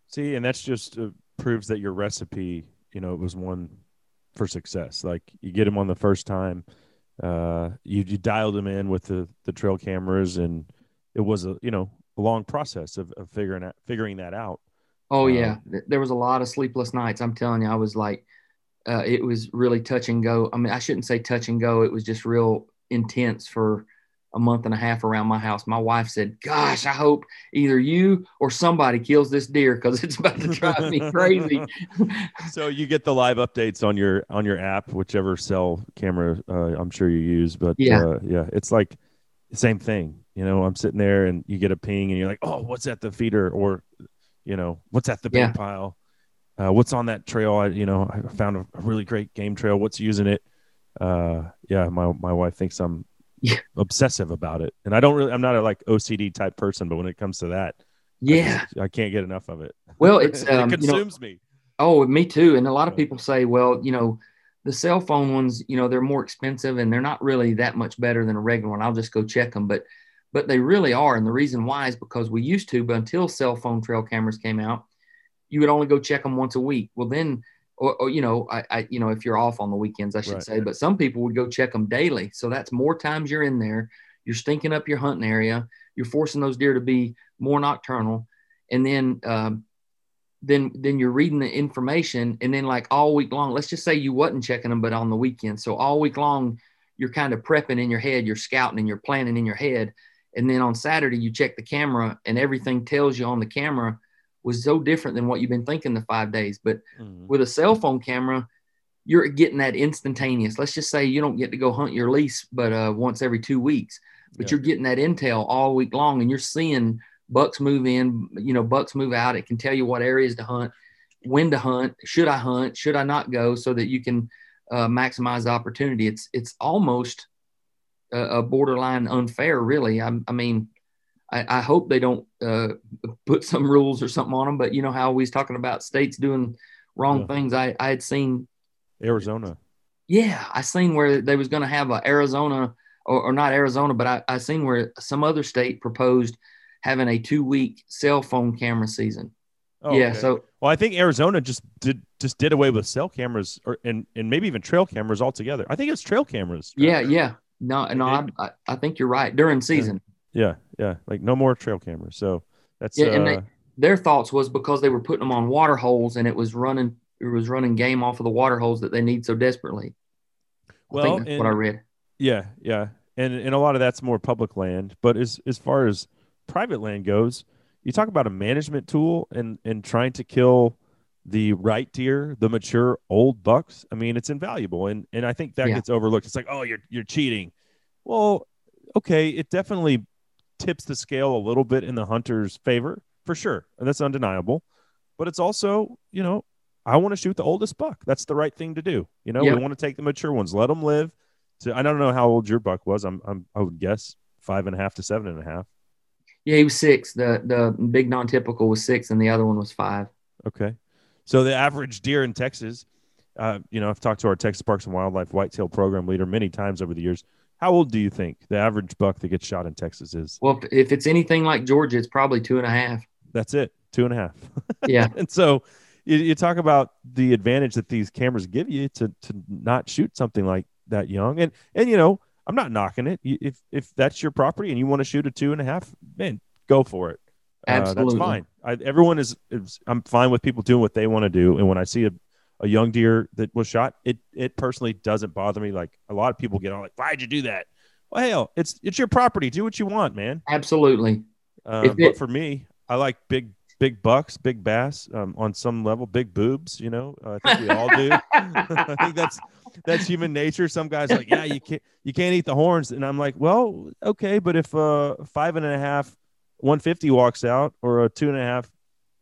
See, and that's just uh, proves that your recipe, you know, it was one for success. Like you get him on the first time, uh, you, you dialed them in with the, the trail cameras, and it was a you know a long process of, of figuring out figuring that out. Oh Wow. yeah, there was a lot of sleepless nights. I'm telling you, I was like, uh, it was really touch and go. I mean, I shouldn't say touch and go. It was just real intense for a month and a half around my house. My wife said, "Gosh, I hope either you or somebody kills this deer because it's about to drive me crazy." So you get the live updates on your on your app, whichever cell camera uh, I'm sure you use. But Yeah. uh, yeah, it's like same thing. You know, I'm sitting there and you get a ping and you're like, oh, what's at the feeder? Or, you know, what's at the Yeah. pile? Uh, what's on that trail? I, you know, I found a, a really great game trail. What's using it? Uh, yeah, my, my wife thinks I'm Yeah. obsessive about it. And I don't really, I'm not a like OCD type person, but when it comes to that, I Yeah. just- I, can't get enough of it. Well, it's it um, you know, consumes me. Oh, me too. And a lot of people say, well, you know, the cell phone ones, you know, they're more expensive and they're not really that much better than a regular one. I'll just go check them, but but they really are. And the reason why is because we used to, but until cell phone trail cameras came out, you would only go check them once a week. Well, then, or, or you know, I, I, you know, if you're off on the weekends, I should Right. say, but some people would go check them daily. So that's more times you're in there. You're stinking up your hunting area. You're forcing those deer to be more nocturnal, and then um, then then you're reading the information and then like all week long let's just say you wasn't checking them but on the weekend so all week long you're kind of prepping in your head you're scouting and you're planning in your head and then on saturday you check the camera and everything tells you on the camera was so different than what you've been thinking the five days. But Mhm. with a cell phone camera you're getting that instantaneous. Let's just say you don't get to go hunt your lease but uh, once every two weeks but Yeah. you're getting that intel all week long and you're seeing bucks move in you know bucks move out. It can tell you what areas to hunt when to hunt should i hunt should i not go so that you can uh, maximize the opportunity. It's it's almost a, a borderline unfair really. I, I mean I, I hope they don't uh, put some rules or something on them but you know how we was talking about states doing wrong Yeah. things i i had seen Arizona. yeah, I seen where they was going to have a Arizona or, or not Arizona, but I, I seen where some other state proposed having a two week cell phone camera season. Oh, yeah, okay. so Well, I think Arizona just did just did away with cell cameras or and, and maybe even trail cameras altogether. I think it's trail cameras. right? yeah, yeah. No, no, I, I, I think you're right. During season, Yeah, yeah. Like no more trail cameras. So that's Yeah, uh, and they- their thoughts was because they were putting them on water holes and it was running it was running game off of the water holes that they need so desperately. I well, that's what I read. yeah, yeah. And and a lot of that's more public land, but as as far as private land goes, you talk about a management tool and and trying to kill the right deer, the mature old bucks. I mean, it's invaluable, and and I think that Yeah. gets overlooked. It's like, oh, you're you're cheating. Well, okay, it definitely tips the scale a little bit in the hunter's favor for sure, and that's undeniable. But it's also, you know, I want to shoot the oldest buck. That's the right thing to do. You know, Yep. we want to take the mature ones, let them live. To I don't know how old your buck was. I'm, I'm I would guess five and a half to seven and a half. Yeah, he was six. The the big non typical was six and the other one was five. Okay. So the average deer in Texas, uh, you know, I've talked to our Texas Parks and Wildlife whitetail program leader many times over the years. How old do you think the average buck that gets shot in Texas is? Well, if, it's anything like Georgia, it's probably two and a half. That's it, two and a half. Yeah. and so you, you talk about the advantage that these cameras give you to to not shoot something like that young. And and you know, I'm not knocking it. If if that's your property and you want to shoot a two and a half, man, go for it. Uh, that's fine. I, everyone is, is. I'm fine with people doing what they want to do. And when I see a, a young deer that was shot, it it personally doesn't bother me. Like a lot of people get all like, "Why'd you do that?" Well, hell, it's it's your property. Do what you want, man. Absolutely. Um, If but for me, I like big big bucks, big bass. Um, on some level, big boobs. You know, uh, I think we all do. I think that's that's human nature. Some guys are like, yeah, you can't you can't eat the horns, and I'm like, well, okay, but if uh five and a half, one fifty walks out, or a two and a half,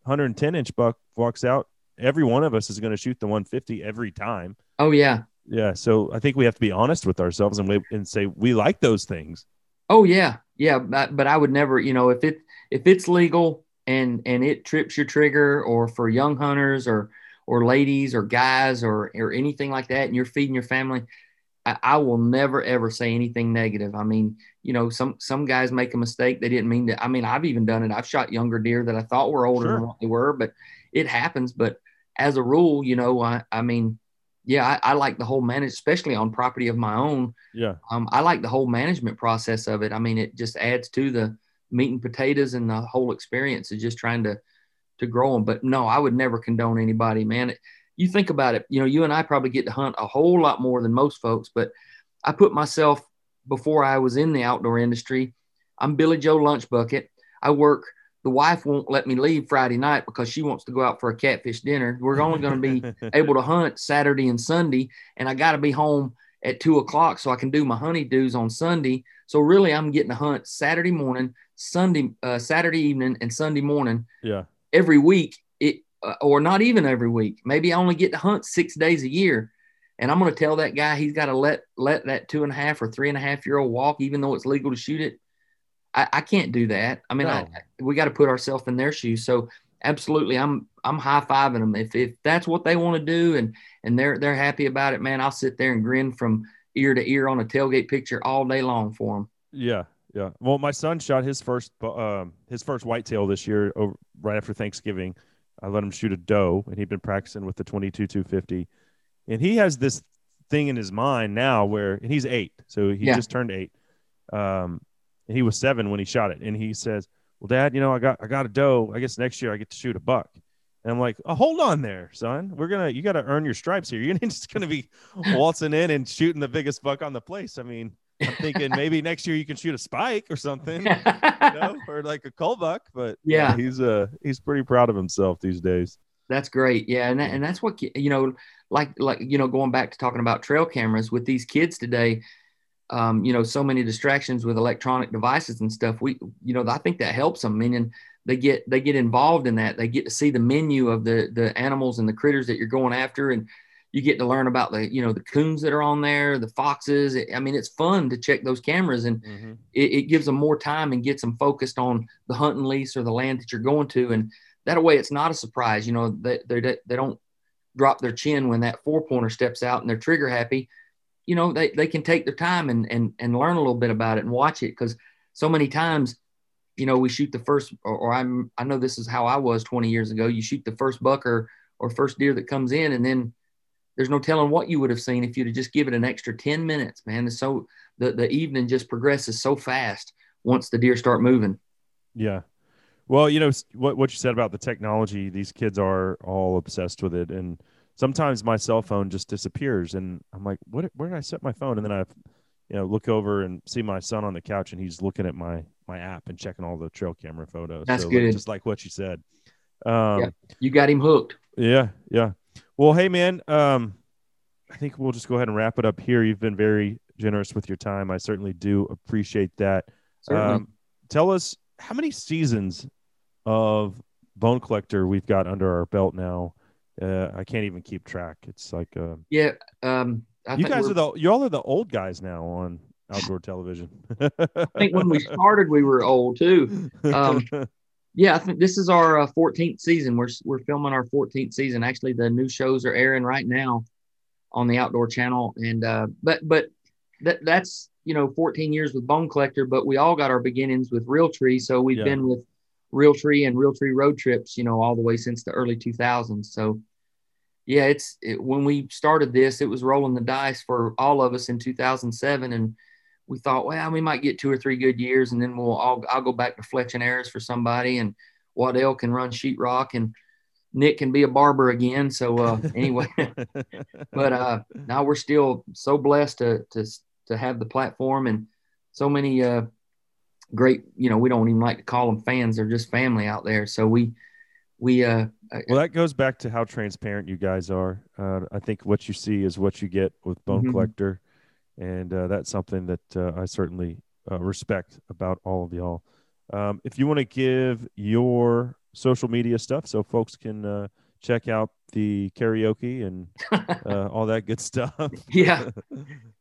hundred and ten inch buck walks out, every one of us is going to shoot the one fifty every time. Oh yeah. Yeah, so I think we have to be honest with ourselves and we, and say we like those things. Oh yeah. Yeah. But, but I would never, you know, if it if it's legal and and it trips your trigger or for young hunters or or ladies or guys or or anything like that, and you're feeding your family, I, I will never ever say anything negative. I mean, you know, some some guys make a mistake. They didn't mean to. I mean, I've even done it. I've shot younger deer that I thought were older Sure. than what they were, but it happens. But as a rule, you know, I I mean, yeah, I, I like the whole manage, especially on property of my own. Yeah, Um, I like the whole management process of it. I mean, it just adds to the meat and potatoes and the whole experience of just trying to to grow them. But no, I would never condone anybody, man. It, you think about it. You know, you and I probably get to hunt a whole lot more than most folks. But I put myself before I was in the outdoor industry. I'm Billy Joe Lunch Bucket. I work. The wife won't let me leave Friday night because she wants to go out for a catfish dinner. We're only going to be able to hunt Saturday and Sunday, and I got to be home at two o'clock so I can do my honeydews on Sunday So really, I'm getting to hunt Saturday morning, Sunday, uh, Saturday evening, and Sunday morning Yeah. every week. It uh, or not even every week. Maybe I only get to hunt six days a year, and I'm going to tell that guy he's got to let let that two and a half or three and a half year old walk, even though it's legal to shoot it. I, I can't do that. I mean, I, we got to put ourselves in their shoes. So absolutely, I'm I'm high fiving them if if that's what they want to do and and they're they're happy about it, man. I'll sit there and grin from ear to ear on a tailgate picture all day long for them. Yeah, yeah. Well, my son shot his first um, his first whitetail this year over, right after Thanksgiving. I let him shoot a doe, and he'd been practicing with the 22 250. And he has this thing in his mind now where and he's eight, so he Yeah. just turned eight. Um, and he was seven when he shot it, and he says, "Well, Dad, you know, I got I got a doe. I guess next year I get to shoot a buck." And I'm like, oh, "Hold on there, son. We're gonna you got to earn your stripes here. You're not just gonna be waltzing in and shooting the biggest buck on the place. I mean." I'm thinking maybe next year you can shoot a spike or something, you know, or like a cull buck. But Yeah. he's uh he's pretty proud of himself these days. That's great. Yeah, and that, and that's what you know, like like you know, going back to talking about trail cameras with these kids today. Um, you know, so many distractions with electronic devices and stuff. We, you know, I think that helps them. Meaning they get they get involved in that. They get to see the menu of the the animals and the critters that you're going after, and you get to learn about the you know the coons that are on there, the foxes. I mean, it's fun to check those cameras and it, it gives them more time and gets them focused on the hunting lease or the land that you're going to and that way it's not a surprise you know they, they, they don't drop their chin when that four pointer steps out and they're trigger happy you know they, they can take their time and, and and learn a little bit about it and watch it because so many times you know we shoot the first or, or i'm i know this is how i was 20 years ago you shoot the first buck or or first deer that comes in and then there's no telling what you would have seen if you'd have just given it an extra 10 minutes man it's so the, the evening just progresses so fast once the deer start moving Yeah. Well, you know what what you said about the technology. These kids are all obsessed with it, and sometimes my cell phone just disappears, and I'm like, "What? Where did I set my phone?" And then I, you know, look over and see my son on the couch, and he's looking at my my app and checking all the trail camera photos. That's so, like, good. just like what you said. Um, Yeah. you got him hooked Yeah, yeah. Well, hey man, um, I think we'll just go ahead and wrap it up here. You've been very generous with your time. I certainly do appreciate that. Um, tell us how many seasons of Bone Collector we've got under our belt now. Uh, I can't even keep track. It's like uh, yeah um I you guys are the y'all are the old guys now on outdoor television. I think when we started we were old too um, Yeah, I think this is our uh, 14th season. We're we're filming our 14th season. Actually, the new shows are airing right now on the Outdoor Channel, and uh, but but that that's you know 14 years with Bone Collector, but we all got our beginnings with Realtree. So we've Yeah. been with Realtree and Realtree road trips, you know, all the way since the early 2000s. So yeah, it's it, when we started this, it was rolling the dice for all of us in 2007, and we thought, well, we might get two or three good years, and then we'll all I'll go back to Fletch and for somebody, and Waddell can run sheetrock, and Nick can be a barber again. So uh, anyway, but uh, now we're still so blessed to to to have the platform and so many uh, great. You know, we don't even like to call them fans; they're just family out there. So we we uh, well, that goes back to how transparent you guys are. Uh, I think what you see is what you get with Bone Mhm. Collector, and uh, that's something that uh, I certainly uh, respect about all of y'all. Um, if you want to give your social media stuff so folks can uh, check out the karaoke and uh, all that good stuff. Yeah.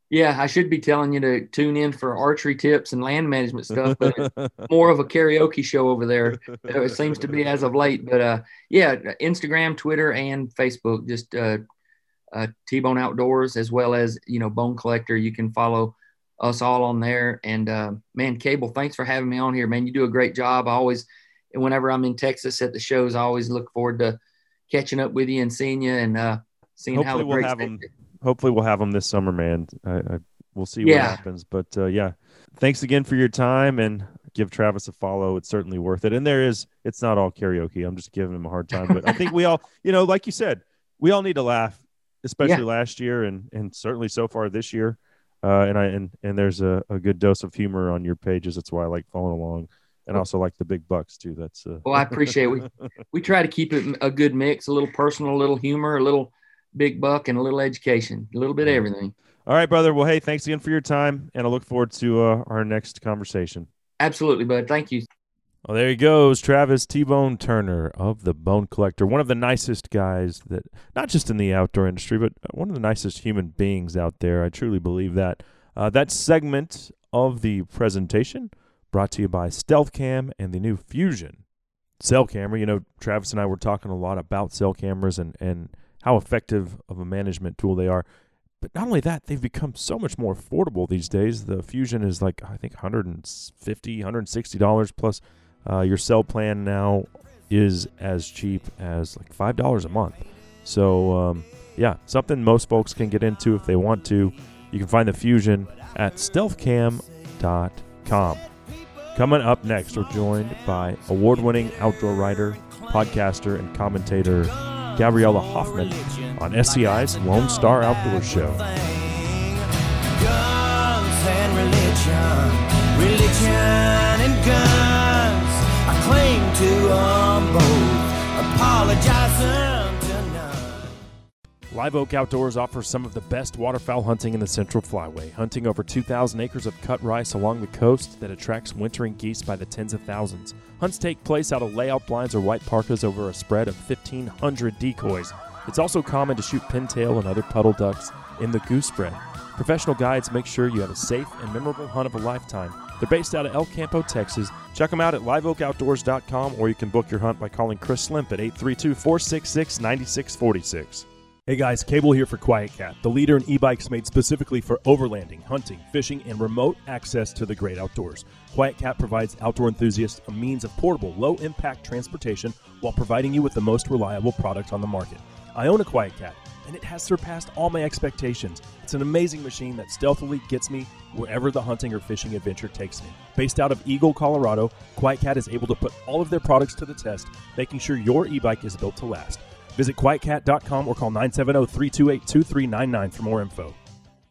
yeah, I should be telling you to tune in for archery tips and land management stuff, but it's more of a karaoke show over there. it seems to be as of late. But uh, yeah, Instagram, Twitter, and Facebook, just uh, uh, T-Bone Outdoors, as well as you know Bone Collector. You can follow us all on there. And uh, man, Cable, thanks for having me on here, man. You do a great job. I always, whenever I'm in Texas at the shows, I always look forward to catching up with you and seeing you and uh, seeing how Hopefully the we'll great have state- 'em Hopefully we'll have them this summer, man. I, I we'll see Yeah. what happens, but uh, yeah, thanks again for your time and give Travis a follow. It's certainly worth it. And there is, it's not all karaoke. I'm just giving him a hard time, but I think we all, you know, like you said, we all need to laugh, especially last year and and certainly so far this year. Uh, and I and and there's a, a good dose of humor on your pages. That's why I like following along, and also like the big bucks too. That's uh, Well, I appreciate it. We, we try to keep it a good mix, a little personal, a little humor, a little big buck, and a little education, a little bit of everything. All right, brother. Well, hey, thanks again for your time, and I look forward to uh, our next conversation. Absolutely, bud. Thank you. Well, there he goes, Travis T Bone Turner of the Bone Collector, one of the nicest guys that, not just in the outdoor industry, but one of the nicest human beings out there. I truly believe that. Uh, that segment of the presentation brought to you by Stealth Cam and the new Fusion cell camera. You know, Travis and I were talking a lot about cell cameras and, and how effective of a management tool they are. But not only that, they've become so much more affordable these days. The Fusion is like I think 150 $160 plus uh, your cell plan now is as cheap as like five dollars a month. So um, yeah, something most folks can get into if they want to. You can find the Fusion at stealthcam.com. Coming up next, we're joined by award-winning outdoor writer, podcaster, and commentator Gabriella Hoffman on SCI's Lone Star Outdoor Show. Guns and religion, religion and guns. I claim to them both, apologizing. Live Oak Outdoors offers some of the best waterfowl hunting in the Central Flyway, hunting over 2,000 acres of cut rice along the coast that attracts wintering geese by the tens of thousands. Hunts take place out of layout blinds or white parkas over a spread of 1,500 decoys. It's also common to shoot pintail and other puddle ducks in the goose spread. Professional guides make sure you have a safe and memorable hunt of a lifetime. They're based out of El Campo, Texas. Check them out at liveoakoutdoors.com or you can book your hunt by calling Chris Slimp at 832 466 9646. Hey guys, Cable here for Quiet Cat, the leader in e bikes made specifically for overlanding, hunting, fishing, and remote access to the great outdoors. Quiet Cat provides outdoor enthusiasts a means of portable, low impact transportation while providing you with the most reliable product on the market. I own a Quiet Cat, and it has surpassed all my expectations. It's an amazing machine that stealthily gets me wherever the hunting or fishing adventure takes me. Based out of Eagle, Colorado, Quiet Cat is able to put all of their products to the test, making sure your e bike is built to last. Visit quietcat.com or call 970 328 2399 for more info.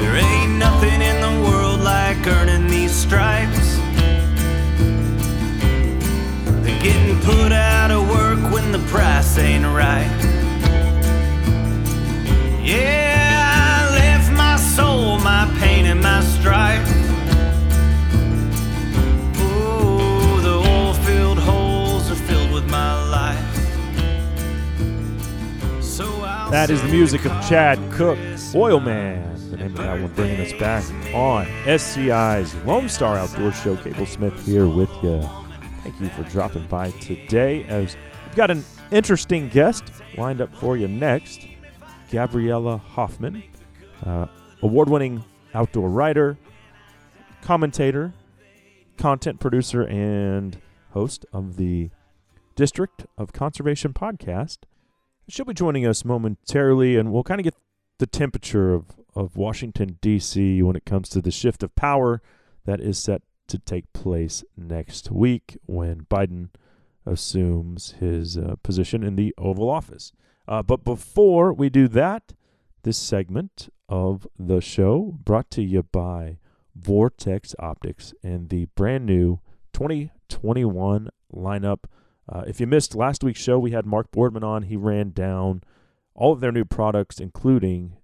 There ain't nothing in the world like earning these stripes. They're getting put out of work when the price ain't right. Yeah, I left my soul, my pain, and my strife. Oh, the oil filled holes are filled with my life. So That is the music of Chad Cook, Christmas Of that one bringing us back on SCI's Lone Star Outdoor Show. Cable Smith here with you. Thank you for dropping by today. As we've got an interesting guest lined up for you next, Gabriella Hoffman, uh, award-winning outdoor writer, commentator, content producer, and host of the District of Conservation podcast. She'll be joining us momentarily, and we'll kind of get the temperature of, of Washington, D.C. when it comes to the shift of power that is set to take place next week when Biden assumes his uh, position in the Oval Office. Uh, but before we do that, this segment of the show brought to you by Vortex Optics and the brand new 2021 lineup. Uh, if you missed last week's show, we had Mark Boardman on. He ran down all of their new products, including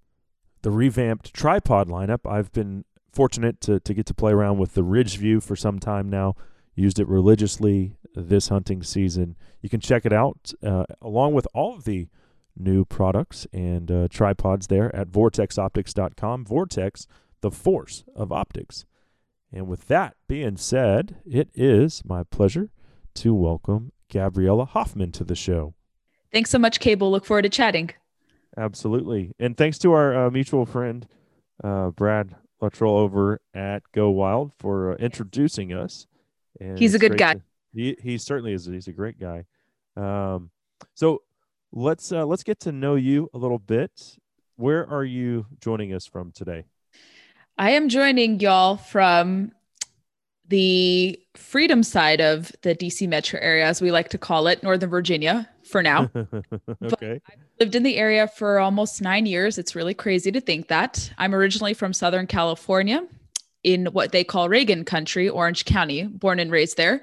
the revamped tripod lineup. I've been fortunate to, to get to play around with the Ridge View for some time now. Used it religiously this hunting season. You can check it out uh, along with all of the new products and uh, tripods there at vortexoptics.com. Vortex, the force of optics. And with that being said, it is my pleasure to welcome Gabriella Hoffman to the show. Thanks so much, Cable. Look forward to chatting. Absolutely. And thanks to our uh, mutual friend, uh, Brad Luttrell over at Go Wild for uh, introducing us. And He's a good guy. to- he, he certainly is. He's a great guy. Um, so let's uh, let's get to know you a little bit. Where are you joining us from today? I am joining y'all from the freedom side of the DC metro area, as we like to call it, Northern Virginia for now. okay. lived in the area for almost nine years. It's really crazy to think that. I'm originally from Southern California in what they call Reagan country, Orange County, born and raised there.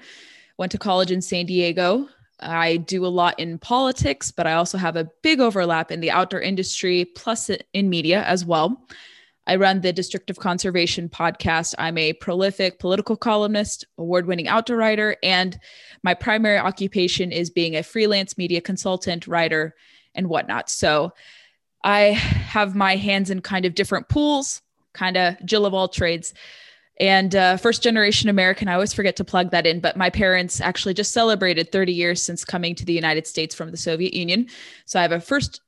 Went to college in San Diego. I do a lot in politics, but I also have a big overlap in the outdoor industry, plus in media as well. I run the District of Conservation podcast. I'm a prolific political columnist, award winning outdoor writer, and my primary occupation is being a freelance media consultant, writer, and whatnot. So I have my hands in kind of different pools, kind of Jill of all trades. And uh, first generation American, I always forget to plug that in, but my parents actually just celebrated 30 years since coming to the United States from the Soviet Union. So I have a first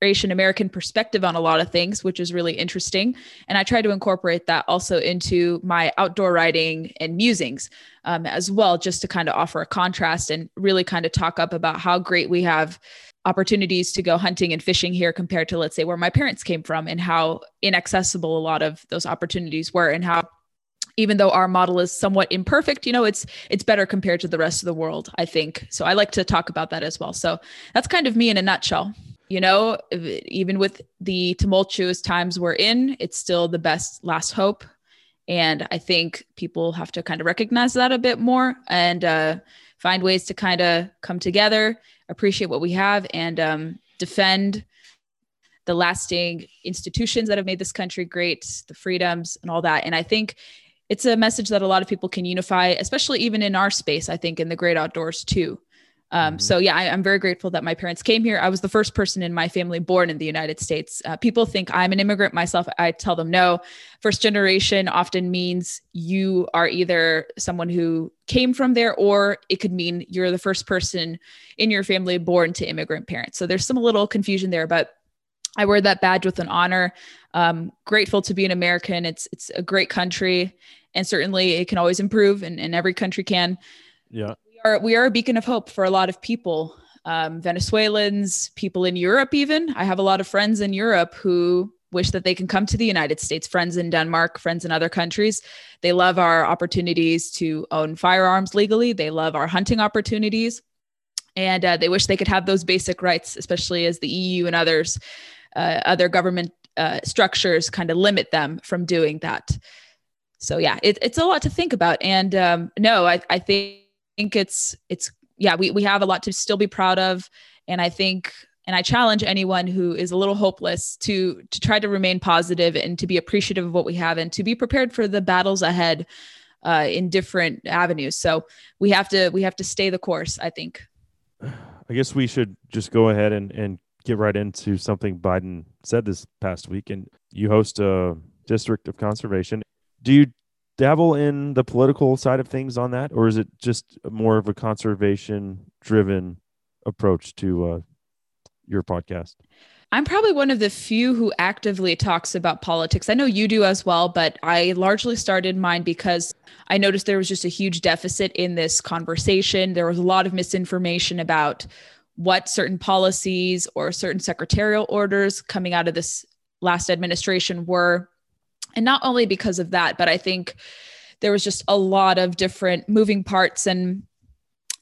generation American perspective on a lot of things, which is really interesting. And I try to incorporate that also into my outdoor writing and musings um, as well, just to kind of offer a contrast and really kind of talk up about how great we have opportunities to go hunting and fishing here compared to, let's say, where my parents came from and how inaccessible a lot of those opportunities were and how even though our model is somewhat imperfect you know it's it's better compared to the rest of the world i think. So i like to talk about that as well. So that's kind of me in a nutshell you know, even with the tumultuous times we're in, it's still the best last hope. And I think people have to kind of recognize that a bit more and uh, find ways to kind of come together, appreciate what we have, and um, defend the lasting institutions that have made this country great, the freedoms, and all that. And I think it's a message that a lot of people can unify, especially even in our space, I think, in the great outdoors too. Um, mm-hmm. So yeah, I, am very grateful that my parents came here. I was the first person in my family born in the United States. Uh, people think I'm an immigrant myself. I tell them no. First generation often means you are either someone who came from there, or it could mean you're the first person in your family born to immigrant parents. So there's some little confusion there, but I wear that badge with an honor. Um, grateful to be an American. It's it's a great country, and certainly it can always improve, and, and every country can. Yeah are we are a beacon of hope for a lot of people um, venezuelans people in europe even. I have a lot of friends in europe who wish that they can come to the united states friends in denmark friends in other countries. They love our opportunities to own firearms legally. They love our hunting opportunities. And uh, they wish they could have those basic rights especially as the eu and others uh, other government uh, structures kind of limit them from doing that. So yeah it, it's a lot to think about. And um, no I, I think think it's it's yeah, we we have a lot to still be proud of, and I think and I challenge anyone who is a little hopeless to to try to remain positive and to be appreciative of what we have and to be prepared for the battles ahead uh, in different avenues. So we have to we have to stay the course. I think. I guess we should just go ahead and and get right into something Biden said this past week. And you host a district of conservation. Do you dabble in the political side of things on that, or is it just more of a conservation driven approach to uh, your podcast? I'm probably one of the few who actively talks about politics. I know you do as well, but I largely started mine because I noticed there was just a huge deficit in this conversation. There was a lot of misinformation about what certain policies or certain secretarial orders coming out of this last administration were and not only because of that, but I think there was just a lot of different moving parts and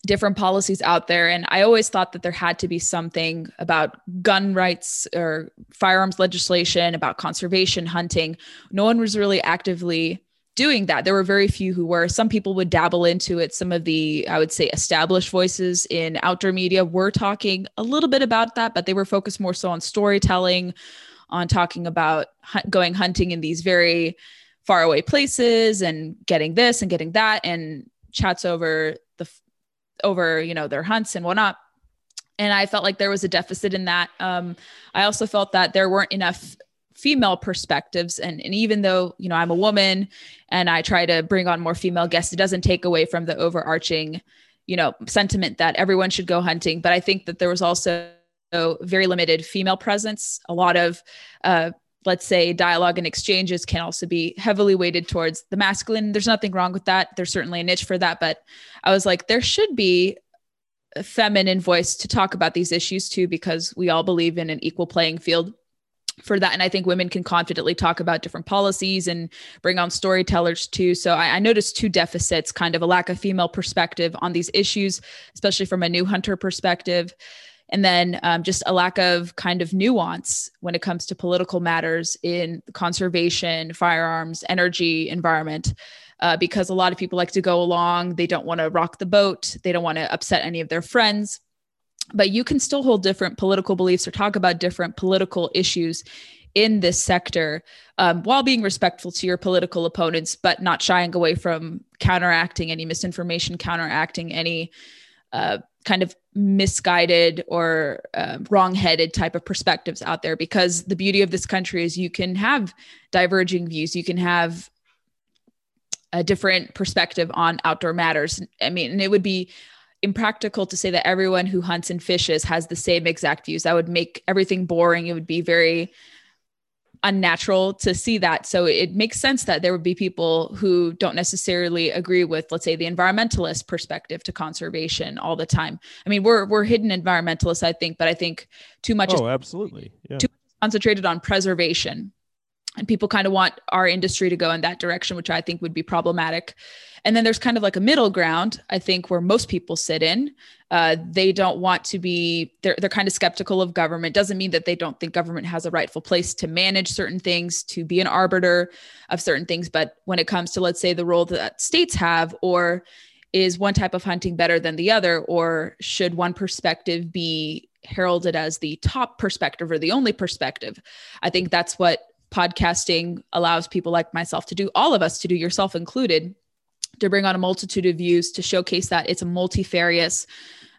different policies out there. And I always thought that there had to be something about gun rights or firearms legislation, about conservation, hunting. No one was really actively doing that. There were very few who were. Some people would dabble into it. Some of the, I would say, established voices in outdoor media were talking a little bit about that, but they were focused more so on storytelling, on talking about going hunting in these very far away places and getting this and getting that and chats over the over you know their hunts and whatnot. And i felt like there was a deficit in that. Um, i also felt that there weren't enough female perspectives. And, and even though you know i'm a woman and i try to bring on more female guests it doesn't take away from the overarching you know sentiment that everyone should go hunting. But i think that there was also very limited female presence. A lot of, uh, let's say, dialogue and exchanges can also be heavily weighted towards the masculine. There's nothing wrong with that. There's certainly a niche for that. But I was like, there should be a feminine voice to talk about these issues too, because we all believe in an equal playing field for that. And I think women can confidently talk about different policies and bring on storytellers too. So I, I, noticed two deficits kind of a lack of female perspective on these issues, especially from a new hunter perspective. And then um, just a lack of kind of nuance when it comes to political matters in conservation, firearms, energy, environment. Uh, because a lot of people like to go along. They don't want to rock the boat. They don't want to upset any of their friends but you can still hold different political beliefs or talk about different political issues in this sector um, while being respectful to your political opponents, but not shying away from counteracting any misinformation, counteracting any uh, kind of misguided or uh, wrong-headed type of perspectives out there. Because the beauty of this country is you can have diverging views, you can have a different perspective on outdoor matters. I mean, and it would be impractical to say that everyone who hunts and fishes has the same exact views. That would make everything boring. It would be very unnatural to see that. So it makes sense that there would be people who don't necessarily agree with, let's say, the environmentalist perspective to conservation all the time. I mean, we're we're hidden environmentalists, I think, but I think too much oh, is absolutely. Yeah. too concentrated on preservation. And people kind of want our industry to go in that direction, which I think would be problematic. And then there's kind of like a middle ground, I think, where most people sit in. Uh, they don't want to be, they're, they're kind of skeptical of government. Doesn't mean that they don't think government has a rightful place to manage certain things, to be an arbiter of certain things. But when it comes to, let's say, the role that states have, or is one type of hunting better than the other, or should one perspective be heralded as the top perspective or the only perspective? I think that's what podcasting allows people like myself to do, all of us to do, yourself included to bring on a multitude of views to showcase that it's a multifarious,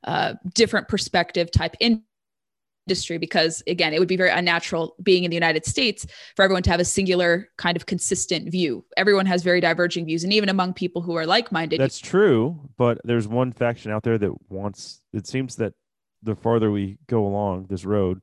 uh, different perspective type industry. Because again, it would be very unnatural being in the United States for everyone to have a singular kind of consistent view. Everyone has very diverging views, and even among people who are like minded. That's true, but there's one faction out there that wants. It seems that the farther we go along this road,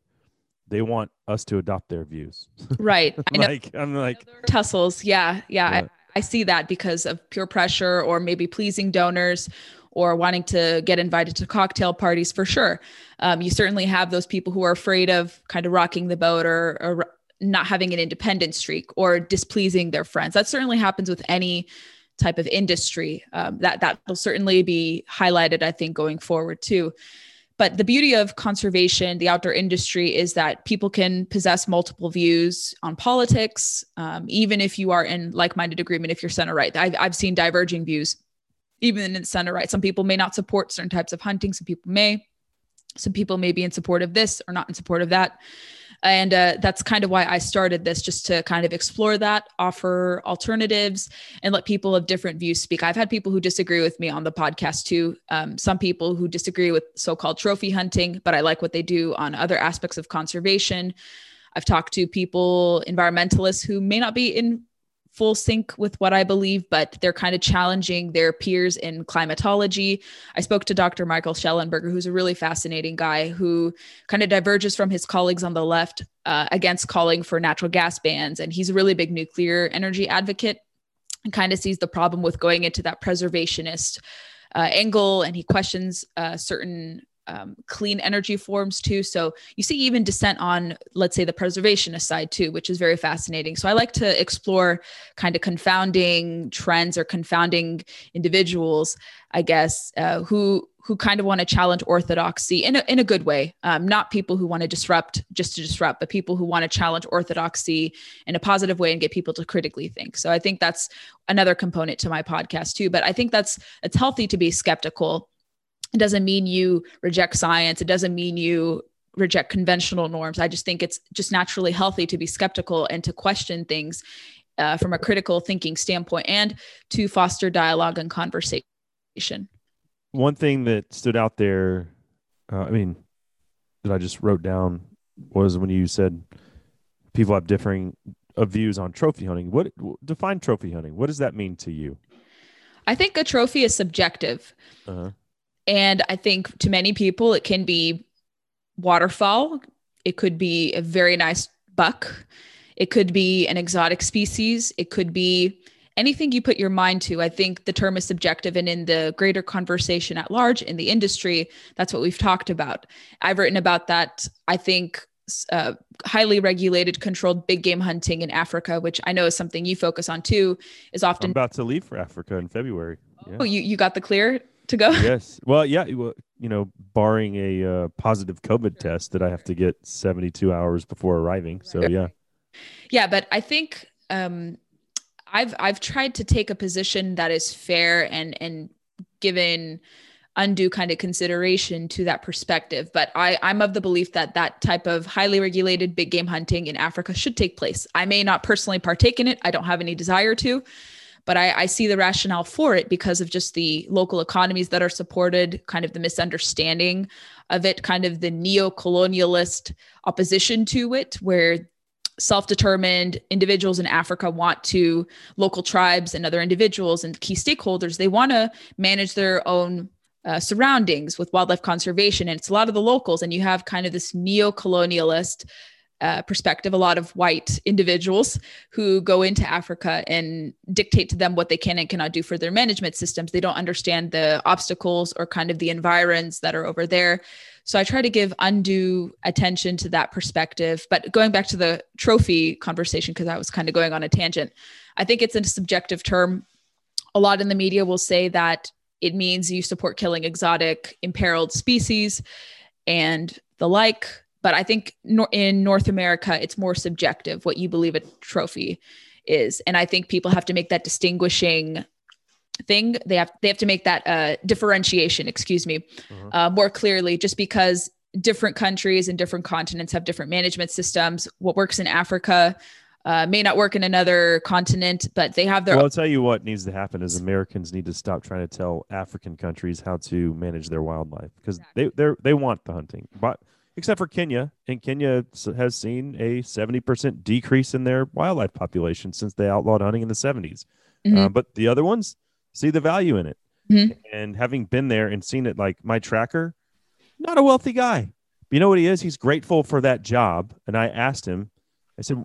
they want us to adopt their views. Right. I like I'm like tussles. Yeah, yeah. yeah. I see that because of peer pressure or maybe pleasing donors or wanting to get invited to cocktail parties for sure. Um, you certainly have those people who are afraid of kind of rocking the boat or, or not having an independent streak or displeasing their friends. That certainly happens with any type of industry. Um, that that will certainly be highlighted, I think, going forward too. But the beauty of conservation, the outdoor industry, is that people can possess multiple views on politics, um, even if you are in like minded agreement, if you're center right. I've, I've seen diverging views, even in center right. Some people may not support certain types of hunting, some people may. Some people may be in support of this or not in support of that and uh, that's kind of why i started this just to kind of explore that offer alternatives and let people of different views speak. I've had people who disagree with me on the podcast too. Um, some people who disagree with so-called trophy hunting but i like what they do on other aspects of conservation. I've talked to people environmentalists who may not be in full sync with what I believe, but they're kind of challenging their peers in climatology. I spoke to Dr. Michael Shellenberger, who's a really fascinating guy who kind of diverges from his colleagues on the left uh, against calling for natural gas bans. And he's a really big nuclear energy advocate and kind of sees the problem with going into that preservationist uh, angle. And he questions uh, certain um, clean energy forms too. So you see even dissent on, let's say, the preservationist side too, which is very fascinating. So I like to explore kind of confounding trends or confounding individuals, I guess, uh, who who kind of want to challenge orthodoxy in a, in a good way. Um, not people who want to disrupt just to disrupt, but people who want to challenge orthodoxy in a positive way and get people to critically think. So I think that's another component to my podcast too. But I think that's it's healthy to be skeptical it doesn't mean you reject science. It doesn't mean you reject conventional norms. I just think it's just naturally healthy to be skeptical and to question things uh, from a critical thinking standpoint and to foster dialogue and conversation. One thing that stood out there, uh, I mean, that I just wrote down was when you said people have differing uh, views on trophy hunting. What define trophy hunting? What does that mean to you? I think a trophy is subjective. Uh-huh. And I think to many people, it can be waterfowl, it could be a very nice buck, it could be an exotic species, it could be anything you put your mind to, I think the term is subjective. And in the greater conversation at large in the industry, that's what we've talked about. I've written about that. I think uh, highly regulated, controlled big game hunting in Africa, which I know is something you focus on too, is often I'm about to leave for Africa in February. Yeah. Oh, you you got the clear to go? yes. Well, yeah. Well, you know, barring a uh, positive COVID test that I have to get 72 hours before arriving. So yeah. Yeah, but I think um, I've I've tried to take a position that is fair and and given undue kind of consideration to that perspective. But I, I'm of the belief that that type of highly regulated big game hunting in Africa should take place. I may not personally partake in it. I don't have any desire to, but I, I see the rationale for it because of just the local economies that are supported, kind of the misunderstanding of it, kind of the neo-colonialist opposition to it, where self-determined individuals in africa want to local tribes and other individuals and key stakeholders they want to manage their own uh, surroundings with wildlife conservation. And it's a lot of the locals, and you have kind of this neo colonialist uh, perspective, a lot of white individuals who go into Africa and dictate to them what they can and cannot do for their management systems. They don't understand the obstacles or kind of the environs that are over there. So I try to give undue attention to that perspective. But going back to the trophy conversation, because I was kind of going on a tangent, I think it's a subjective term. A lot in the media will say that it means you support killing exotic imperiled species and the like. But I think in North America, it's more subjective what you believe a trophy is. And I think people have to make that distinguishing thing. They have they have to make that uh, differentiation, excuse me, uh-huh. uh, more clearly. Just because different countries and different continents have different management systems, what works in Africa uh, may not work in another continent, but they have their. Well, I'll tell you what needs to happen is Americans need to stop trying to tell African countries how to manage their wildlife because exactly. they they they want the hunting, but except for Kenya, and Kenya has seen a seventy percent decrease in their wildlife population since they outlawed hunting in the 70s mm-hmm. uh, but the other ones see the value in it, mm-hmm. and having been there and seen it, like my tracker, not a wealthy guy. But you know what he is? He's grateful for that job, and I asked him. I said,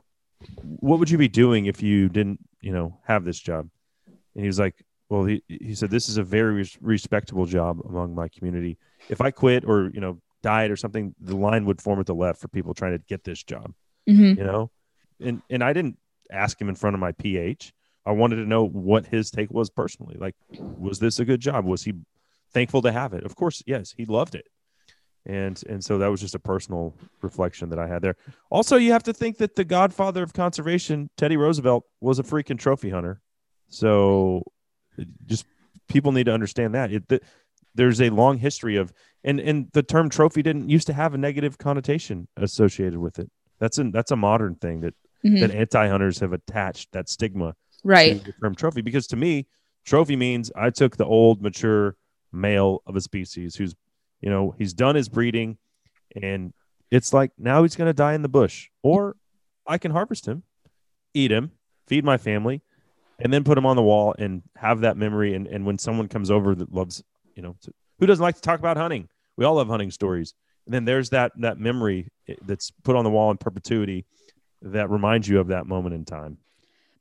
what would you be doing if you didn't, you know, have this job? And he was like, well, he, he said, this is a very respectable job among my community. If I quit or, you know, died or something, the line would form at the left for people trying to get this job, mm-hmm. you know? And, and I didn't ask him in front of my PH. I wanted to know what his take was personally. Like, was this a good job? Was he thankful to have it? Of course, yes, he loved it and and so that was just a personal reflection that I had there. Also, you have to think that the godfather of conservation, Teddy Roosevelt, was a freaking trophy hunter. So, just people need to understand that it, the, there's a long history of and and the term trophy didn't used to have a negative connotation associated with it. That's a that's a modern thing that mm-hmm. that anti hunters have attached that stigma right the term trophy because to me trophy means I took the old mature male of a species who's you know, he's done his breeding and it's like now he's going to die in the bush or I can harvest him, eat him, feed my family, and then put him on the wall and have that memory. And, and when someone comes over that loves, you know, who doesn't like to talk about hunting? We all love hunting stories. And then there's that, that memory eh, that's put on the wall in perpetuity that reminds you of that moment in time.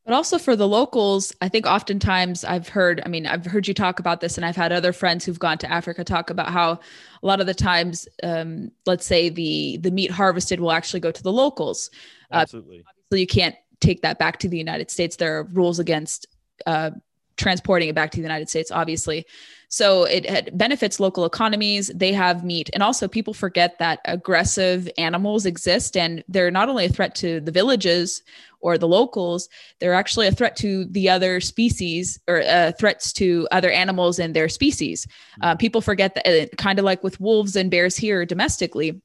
But also for the locals, I think oftentimes I've heard, I mean, I've heard you talk about this, and I've had other friends who've gone to Africa talk about how a lot of the times, um, let's say the the meat harvested will actually go to the locals. Uh, Absolutely. Uh, obviously, you can't take that back to the United States. There are rules against uh, transporting it back to the United States, obviously. So it, it, benefits local economies. They have meat. And also, people forget that aggressive animals exist and they're not only a threat to the villages or the locals, they're actually a threat to the other species or uh, threats to other animals and their species. Uh, people forget that, uh, kind of like with wolves and bears here domestically,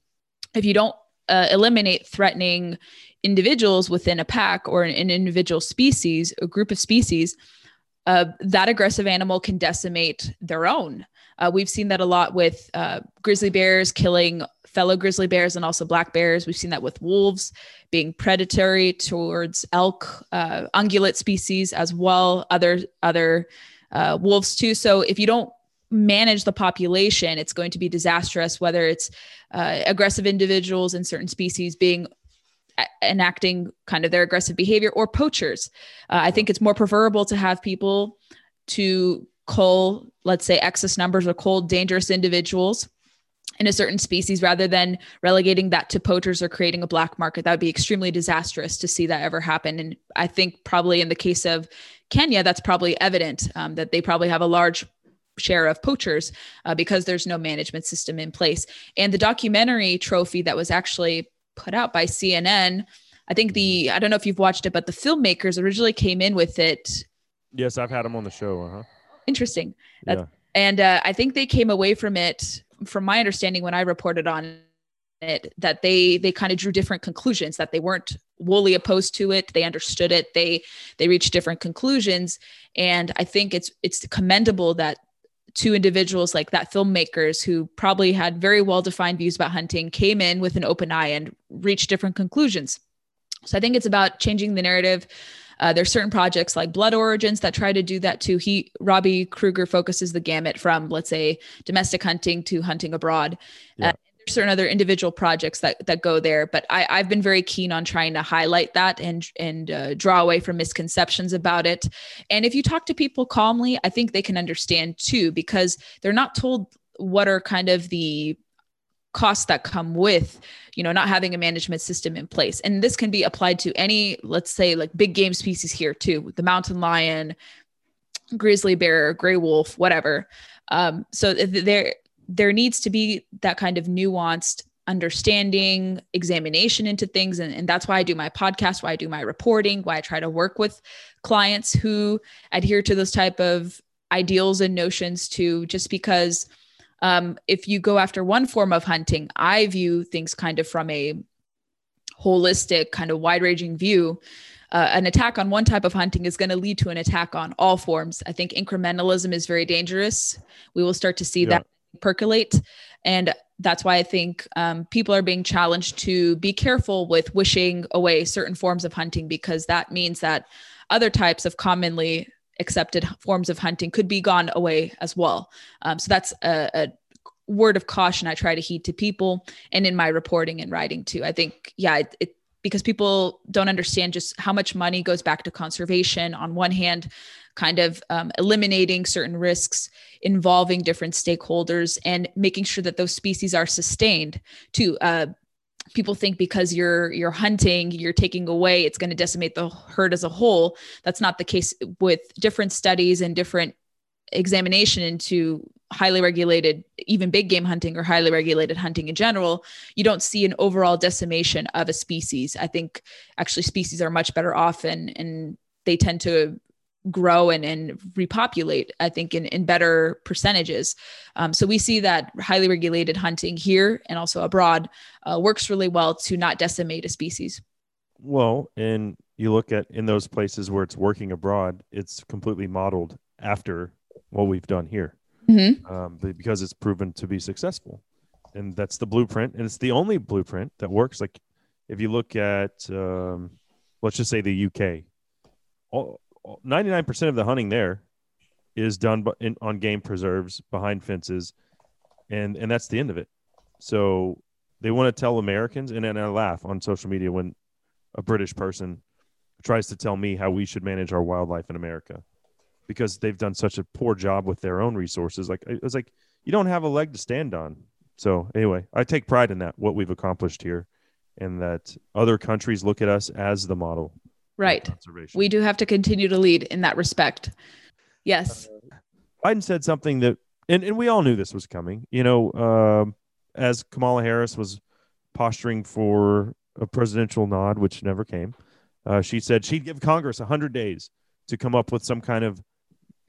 if you don't uh, eliminate threatening individuals within a pack or an, an individual species, a group of species, uh, that aggressive animal can decimate their own. Uh, we've seen that a lot with uh, grizzly bears killing fellow grizzly bears and also black bears. We've seen that with wolves being predatory towards elk, uh, ungulate species as well, other other uh, wolves too. So if you don't manage the population, it's going to be disastrous. Whether it's uh, aggressive individuals in certain species being enacting kind of their aggressive behavior or poachers. Uh, I think it's more preferable to have people to cull, let's say, excess numbers or cull dangerous individuals in a certain species rather than relegating that to poachers or creating a black market. That would be extremely disastrous to see that ever happen. And I think probably in the case of Kenya, that's probably evident um, that they probably have a large share of poachers uh, because there's no management system in place. And the documentary trophy that was actually put out by CNN, I think the, I don't know if you've watched it, but the filmmakers originally came in with it. Yes, I've had them on the show. Uh-huh. Interesting. That's, Yeah. And uh, I think they came away from it, from my understanding, when I reported on it, that they they kind of drew different conclusions. That they weren't wholly opposed to it. They understood it. They they reached different conclusions. And I think it's it's commendable that two individuals like that filmmakers who probably had very well defined views about hunting came in with an open eye and reached different conclusions. So I think it's about changing the narrative. Uh, there's certain projects like Blood Origins that try to do that too. He Robbie Kroger focuses the gamut from let's say domestic hunting to hunting abroad. Yeah. Uh, there's certain other individual projects that that go there, but I, I've been very keen on trying to highlight that and and uh, draw away from misconceptions about it. And if you talk to people calmly, I think they can understand too because they're not told what are kind of the costs that come with you know not having a management system in place and this can be applied to any let's say like big game species here too the mountain lion grizzly bear gray wolf whatever um, so th- there there needs to be that kind of nuanced understanding examination into things. And, and that's why i do my podcast why i do my reporting why i try to work with clients who adhere to those type of ideals and notions too just because um, if you go after one form of hunting i view things kind of from a holistic kind of wide ranging view. Uh, an attack on one type of hunting is going to lead to an attack on all forms. I think incrementalism is very dangerous. We will start to see Yeah. that percolate and that's why i think um, people are being challenged to be careful with wishing away certain forms of hunting because that means that other types of commonly accepted forms of hunting could be gone away as well um, so that's a, a word of caution I try to heed to people and in my reporting and writing too. I think, yeah, it, it because people don't understand just how much money goes back to conservation on one hand, kind of um, eliminating certain risks involving different stakeholders and making sure that those species are sustained too. Uh, people think because you're you're hunting you're taking away it's going to decimate the herd as a whole that's not the case with different studies and different examination into highly regulated even big game hunting or highly regulated hunting in general you don't see an overall decimation of a species i think actually species are much better off and and they tend to grow and, and repopulate i think in, in better percentages um, so we see that highly regulated hunting here and also abroad uh, works really well to not decimate a species Well, and you look at in those places where it's working abroad, it's completely modeled after what we've done here mm-hmm. um, because it's proven to be successful. And that's the blueprint. And it's the only blueprint that works. Like if you look at, um, let's just say the UK, all, all- 99% of the hunting there is done in, on game preserves behind fences. And, and that's the end of it. So they want to tell Americans, and then I laugh on social media when a British person tries to tell me how we should manage our wildlife in America because they've done such a poor job with their own resources. Like it was like you don't have a leg to stand on. So anyway, I take pride in that what we've accomplished here, and that other countries look at us as the model. Right we do have to continue to lead in that respect yes Biden said something that, and, and we all knew this was coming. You know, um, as Kamala Harris was posturing for a presidential nod, which never came, uh, she said she'd give Congress 100 days to come up with some kind of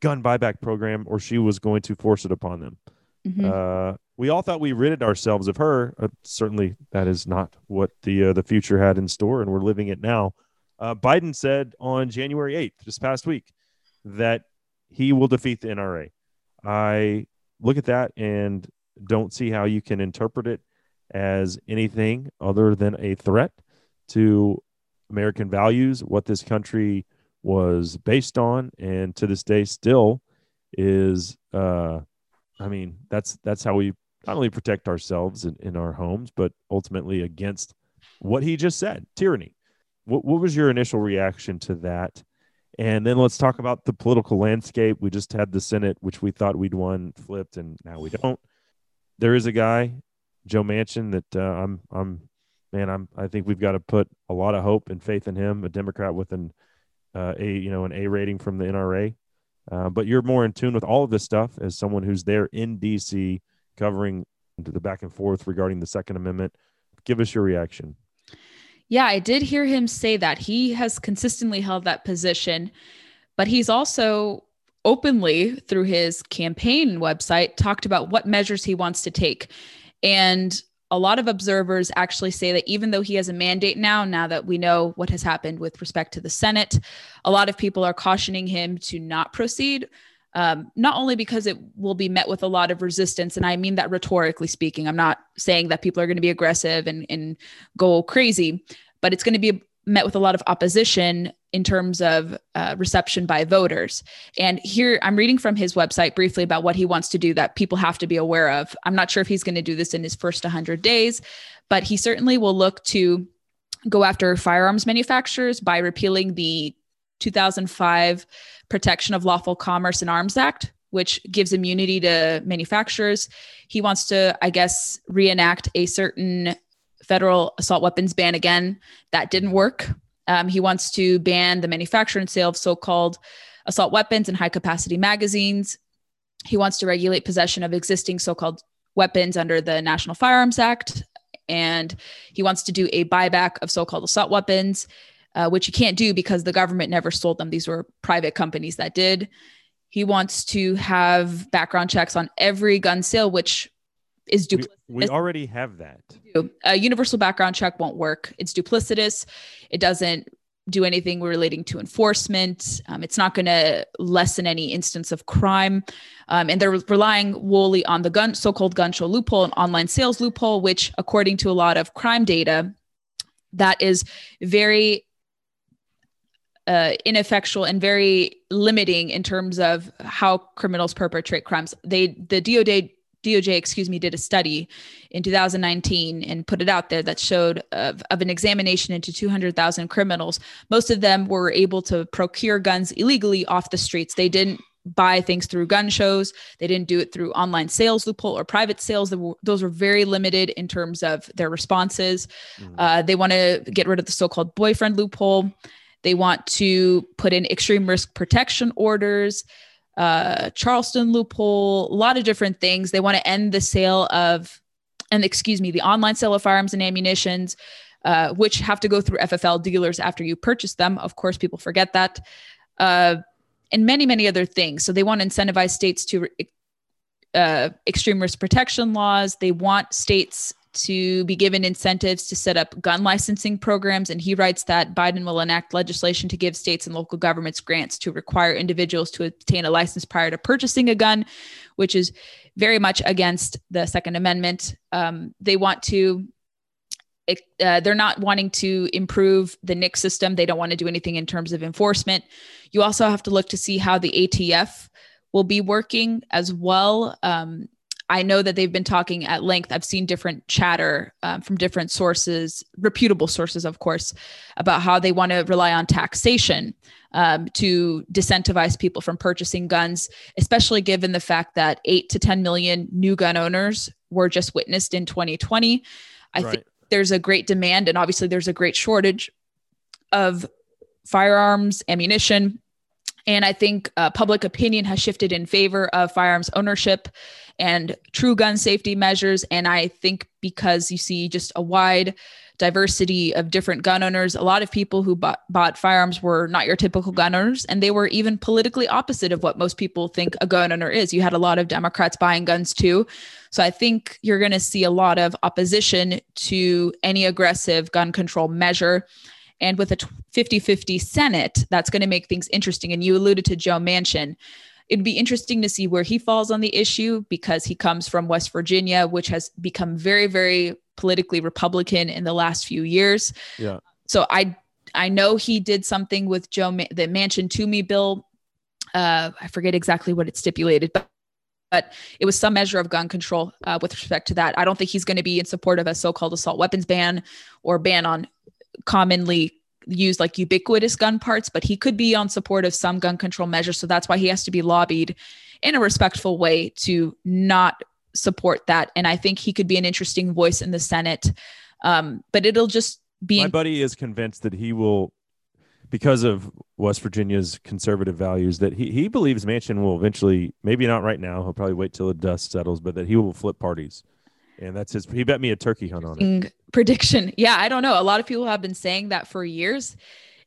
gun buyback program, or she was going to force it upon them. Mhm. Uh, we all thought we ridded ourselves of her. Uh, certainly, that is not what the uh, the future had in store, and we're living it now. Uh, Biden said on January 8th, this past week, that he will defeat the NRA. I look at that and don't see how you can interpret it as anything other than a threat to American values, what this country was based on, and to this day still is. Uh, I mean, that's that's how we not only protect ourselves in, in our homes, but ultimately against what he just said tyranny. What, what was your initial reaction to that? And then let's talk about the political landscape. We just had the Senate, which we thought we'd won, flipped, and now we don't. There is a guy, Joe Manchin, that uh, I'm, I'm, man, I'm, I think we've got to put a lot of hope and faith in him. A Democrat with an, uh, a, you know, an A rating from the NRA. Uh, but you're more in tune with all of this stuff as someone who's there in DC covering the back and forth regarding the Second Amendment. Give us your reaction. Yeah, I did hear him say that. He has consistently held that position, but he's also openly through his campaign website talked about what measures he wants to take. And a lot of observers actually say that even though he has a mandate now, now that we know what has happened with respect to the Senate, a lot of people are cautioning him to not proceed. Um, not only because it will be met with a lot of resistance, and I mean that rhetorically speaking. I'm not saying that people are going to be aggressive and, and go crazy, but it's going to be met with a lot of opposition in terms of uh, reception by voters. And here I'm reading from his website briefly about what he wants to do that people have to be aware of. I'm not sure if he's going to do this in his first 100 days, but he certainly will look to go after firearms manufacturers by repealing the 2005 Protection of Lawful Commerce in Arms Act, which gives immunity to manufacturers. He wants to, I guess, reenact a certain federal assault weapons ban again. That didn't work. Um, he wants to ban the manufacture and sale of so called assault weapons and high capacity magazines. He wants to regulate possession of existing so called weapons under the National Firearms Act. And he wants to do a buyback of so called assault weapons, uh, which he can't do because the government never sold them. These were private companies that did. He wants to have background checks on every gun sale, which is duplicitous. We, we already have that. A universal background check won't work. It's duplicitous. It doesn't do anything relating to enforcement. Um, it's not going to lessen any instance of crime. Um, and they're relying wholly on the gun, so-called gun show loophole and online sales loophole, which, according to a lot of crime data, that is very uh, ineffectual and very limiting in terms of how criminals perpetrate crimes. They the DOJ DOJ, excuse me, did a study in 2019 and put it out there that showed of, of an examination into 200,000 criminals. Most of them were able to procure guns illegally off the streets. They didn't buy things through gun shows. They didn't do it through online sales loophole or private sales. Those were very limited in terms of their responses. Mm-hmm. Uh, they want to get rid of the so-called boyfriend loophole. They want to put in extreme risk protection orders uh, Charleston loophole, a lot of different things. They want to end the sale of, and excuse me, the online sale of firearms and ammunitions, uh, which have to go through FFL dealers after you purchase them. Of course, people forget that. Uh, and many, many other things. So they want to incentivize states to uh, extreme risk protection laws. They want states to be given incentives to set up gun licensing programs. And he writes that Biden will enact legislation to give states and local governments grants to require individuals to obtain a license prior to purchasing a gun, which is very much against the Second Amendment. Um, they want to. Uh, they're not wanting to improve the NICS system. They don't want to do anything in terms of enforcement. You also have to look to see how the ATF will be working as well. Um, I know that they've been talking at length. I've seen different chatter um, from different sources, reputable sources, of course, about how they want to rely on taxation um, to disincentivize people from purchasing guns, especially given the fact that eight to 10 million new gun owners were just witnessed in 2020. I right. think there's a great demand, and obviously, there's a great shortage of firearms, ammunition. And I think uh, public opinion has shifted in favor of firearms ownership and true gun safety measures. And I think because you see just a wide diversity of different gun owners, a lot of people who bought, bought firearms were not your typical gun owners, and they were even politically opposite of what most people think a gun owner is. You had a lot of Democrats buying guns too. So I think you're going to see a lot of opposition to any aggressive gun control measure. And with a 50 50 Senate, that's going to make things interesting. And you alluded to Joe Manchin it'd be interesting to see where he falls on the issue because he comes from West Virginia, which has become very, very politically Republican in the last few years. Yeah. So I I know he did something with Joe the Manchin Toomey bill. Uh, I forget exactly what it stipulated, but but it was some measure of gun control uh, with respect to that. I don't think he's going to be in support of a so-called assault weapons ban or ban on commonly used like ubiquitous gun parts, but he could be on support of some gun control measures. So that's why he has to be lobbied in a respectful way to not support that. And I think he could be an interesting voice in the Senate. Um, but it'll just be. My buddy is convinced that he will, because of West Virginia's conservative values, that he, he believes Manchin will eventually, maybe not right now, he'll probably wait till the dust settles, but that he will flip parties. And that's his, he bet me a turkey hunt on it. Prediction. Yeah, I don't know. A lot of people have been saying that for years.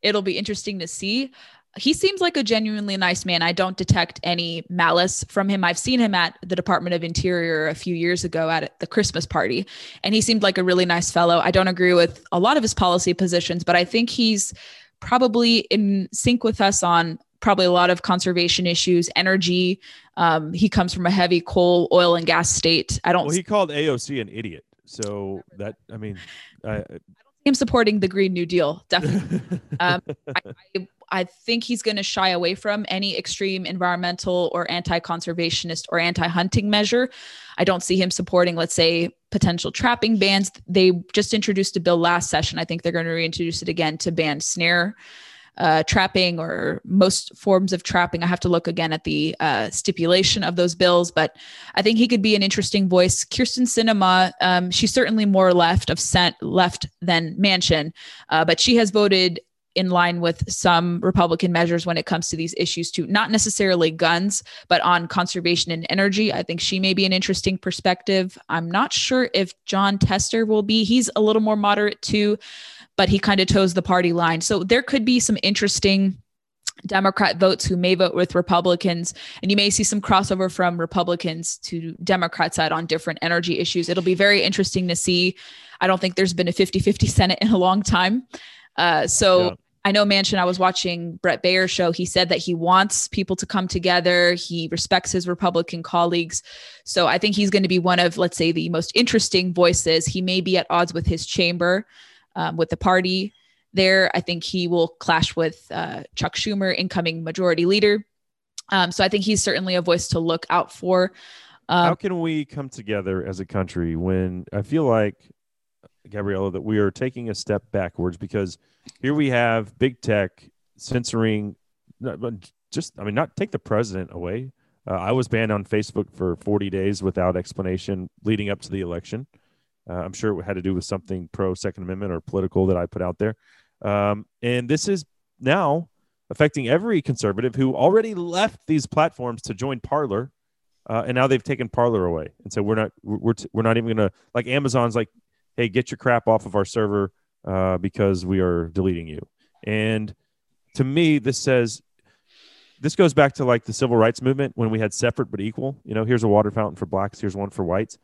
It'll be interesting to see he seems like a genuinely nice man. I don't detect any malice from him. I've seen him at the Department of Interior a few years ago at the Christmas party, and he seemed like a really nice fellow. I don't agree with a lot of his policy positions, but I think he's probably in sync with us on probably a lot of conservation issues, energy. Um, he comes from a heavy coal, oil, and gas state. I don't. Well, he called AOC an idiot. So that I mean, I, I him supporting the Green New Deal, definitely. um, I, I, I think he's going to shy away from any extreme environmental or anti-conservationist or anti-hunting measure. I don't see him supporting, let's say, potential trapping bans. They just introduced a bill last session. I think they're going to reintroduce it again to ban snare uh, trapping or most forms of trapping. I have to look again at the uh, stipulation of those bills, but I think he could be an interesting voice. Kyrsten Sinema, um, she's certainly more left of cent left than Manchin, uh, but she has voted in line with some Republican measures when it comes to these issues, too. Not necessarily guns, but on conservation and energy. I think she may be an interesting perspective. I'm not sure if Jon Tester will be. He's a little more moderate, too, but he kind of toes the party line. So there could be some interesting. Democrat votes who may vote with Republicans. And you may see some crossover from Republicans to Democrat side on different energy issues. It'll be very interesting to see. I don't think there's been a 50 50 Senate in a long time. Uh, so yeah. I know Manchin, I was watching Bret Baier's show. He said that he wants people to come together. He respects his Republican colleagues. So I think he's going to be one of, let's say, the most interesting voices. He may be at odds with his chamber, um, with the party there. I think he will clash with uh, Chuck Schumer, incoming majority leader. Um, so I think he's certainly a voice to look out for. Um, How can we come together as a country when I feel like Gabriella, that we are taking a step backwards because here we have big tech censoring, just, I mean, not take the president away. Uh, I was banned on Facebook for 40 days without explanation leading up to the election. Uh, I'm sure it had to do with something pro Second Amendment or political that I put out there. Um, and this is now affecting every conservative who already left these platforms to join Parler. Uh, and now they've taken Parler away, and so we're not we're we're not even gonna like Amazon's like hey, get your crap off of our server uh, because we are deleting you. And to me, this says this goes back to like the civil rights movement when we had separate but equal. You know, here's a water fountain for blacks, here's one for whites,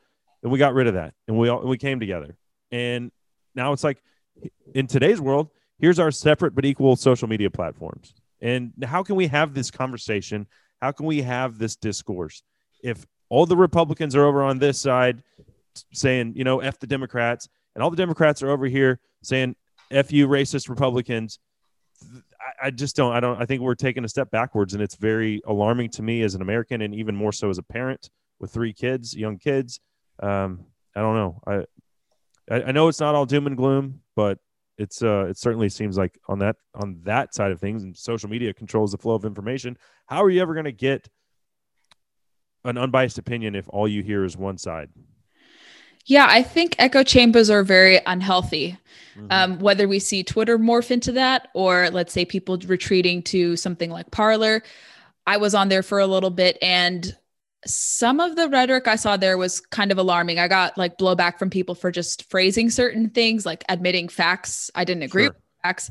and we got rid of that, and we all we came together. And now it's like in today's world, here's our separate but equal social media platforms. And how can we have this conversation? How can we have this discourse if all the Republicans are over on this side saying, you know, F the Democrats, and all the Democrats are over here saying, F you racist Republicans. I, I just don't, I don't, I think we're taking a step backwards, and it's very alarming to me as an American, and even more so as a parent with three kids, young kids. Um, I don't know. I, I, I know it's not all doom and gloom, but it's uh it certainly seems like on that on that side of things and social media controls the flow of information how are you ever going to get an unbiased opinion if all you hear is one side yeah, I think echo chambers are very unhealthy. Mm-hmm. Um, whether we see Twitter morph into that, or let's say people retreating to something like Parler. I was on there for a little bit, and some of the rhetoric I saw there was kind of alarming. I got like blowback from people for just phrasing certain things, like admitting facts I didn't agree sure. with facts.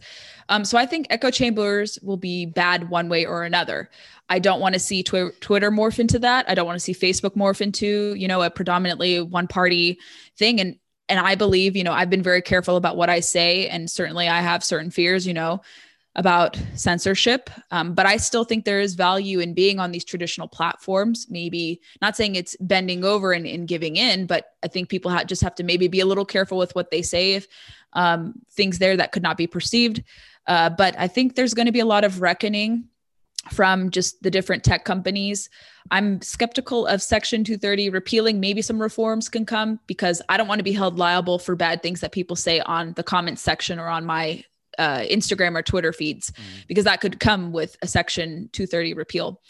Um, so I think echo chambers will be bad one way or another. I don't want to see tw- Twitter morph into that. I don't want to see Facebook morph into, you know, a predominantly one party thing. And and I believe, you know, I've been very careful about what I say, and certainly I have certain fears, you know, about censorship. Um, but I still think there is value in being on these traditional platforms. Maybe not saying it's bending over and, and giving in, but I think people ha- just have to maybe be a little careful with what they say. If um, things there that could not be perceived. Uh, but I think there's going to be a lot of reckoning from just the different tech companies. I'm skeptical of Section 230 repealing. Maybe some reforms can come because I don't want to be held liable for bad things that people say on the comments section or on my uh, Instagram or Twitter feeds, mm. because that could come with a Section 230 repeal.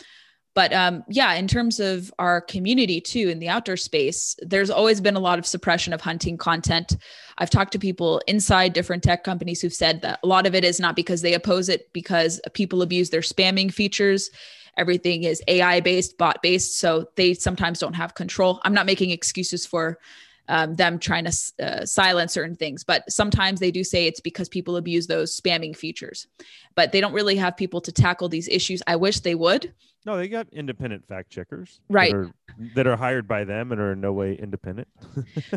But um, yeah in terms of our community too in the outdoor space there's always been a lot of suppression of hunting content. I've talked to people inside different tech companies who've said that a lot of it is not because they oppose it because people abuse their spamming features. Everything is ai based bot based so they sometimes don't have control. I'm not making excuses for um, them trying to uh, silence certain things. But sometimes they do say it's because people abuse those spamming features, but they don't really have people to tackle these issues. I wish they would. No, they got independent fact checkers, right? That are, that are hired by them and are in no way independent.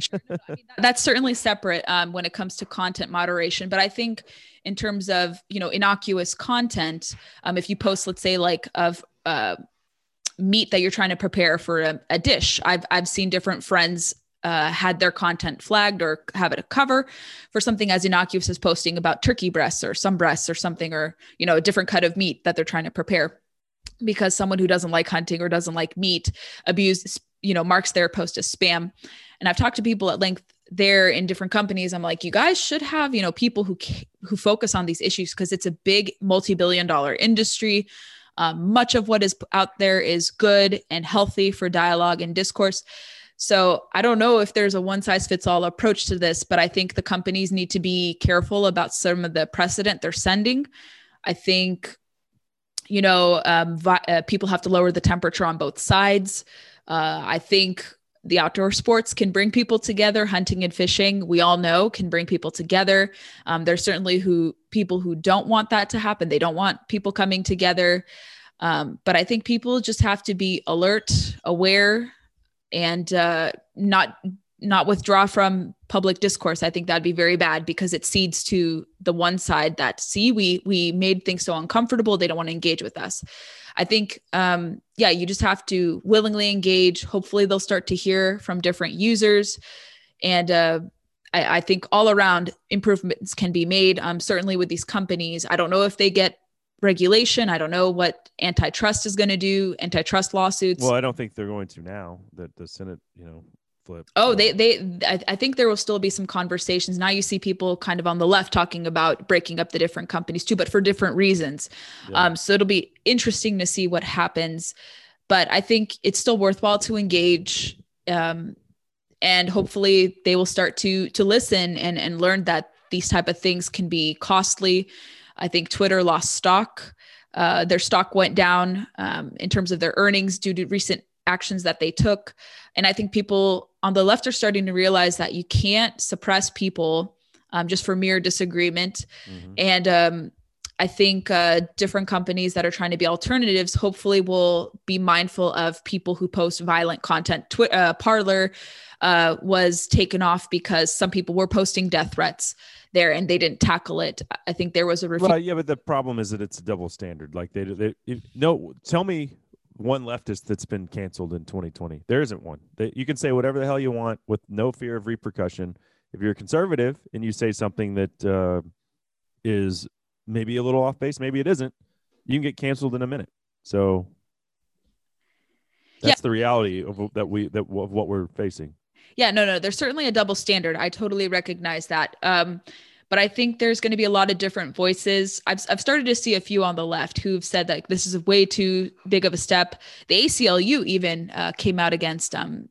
That's certainly separate um, when it comes to content moderation. But I think in terms of you know innocuous content, um, if you post, let's say, like of uh, meat that you're trying to prepare for a, a dish, I've I've seen different friends uh, had their content flagged or have it a cover for something as innocuous as posting about turkey breasts or some breasts or something or you know a different cut of meat that they're trying to prepare. Because someone who doesn't like hunting or doesn't like meat abuse you know marks their post as spam. And i've talked to people at length there in different companies. I'm like you guys should have you know people who who focus on these issues because it's a big multi-billion dollar industry. Um, much of what is out there is good and healthy for dialogue and discourse so I don't know if there's a one size fits all approach to this, but I think the companies need to be careful about some of the precedent they're sending. I think, you know, um, vi- uh, people have to lower the temperature on both sides. Uh, I think the outdoor sports can bring people together. Hunting and fishing, we all know, can bring people together. Um, there's certainly who people who don't want that to happen. They don't want people coming together. Um, but I think people just have to be alert, aware, and uh, not not withdraw from public discourse. I think that'd be very bad because it cedes to the one side that see we we made things so uncomfortable they don't want to engage with us. I think um yeah you just have to willingly engage. Hopefully they'll start to hear from different users. And uh I, I think all around improvements can be made um certainly with these companies. I don't know if they get regulation. I don't know what antitrust is going to do, antitrust lawsuits. Well, I don't think they're going to now that the Senate, you know, flip. Oh, they, they, I, I think there will still be some conversations. Now you see people kind of on the left talking about breaking up the different companies too, but for different reasons. Yeah. Um, so it'll be interesting to see what happens. But I think it's still worthwhile to engage. Um, and hopefully they will start to to listen and and learn that these type of things can be costly I think Twitter lost stock. Uh, their stock went down um, in terms of their earnings due to recent actions that they took. And I think people on the left are starting to realize that you can't suppress people um, just for mere disagreement. Mm-hmm. And um, I think uh, different companies that are trying to be alternatives hopefully will be mindful of people who post violent content. Twi- uh, Parler uh, was taken off because some people were posting death threats there and they didn't tackle it. I think there was a. Well, yeah, but the problem is that it's a double standard. Like they, they it, no, tell me one leftist that's been canceled in 2020. There isn't one. They, you can say whatever the hell you want with no fear of repercussion. If you're a conservative and you say something that uh, is maybe a little off base, maybe it isn't, you can get canceled in a minute. So that's yeah. the reality of that we that of what we're facing yeah no no there's certainly a double standard. I totally recognize that. Um but i think there's going to be a lot of different voices. I've, I've started to see a few on the left who've said that this is way too big of a step. The aclu even uh, came out against um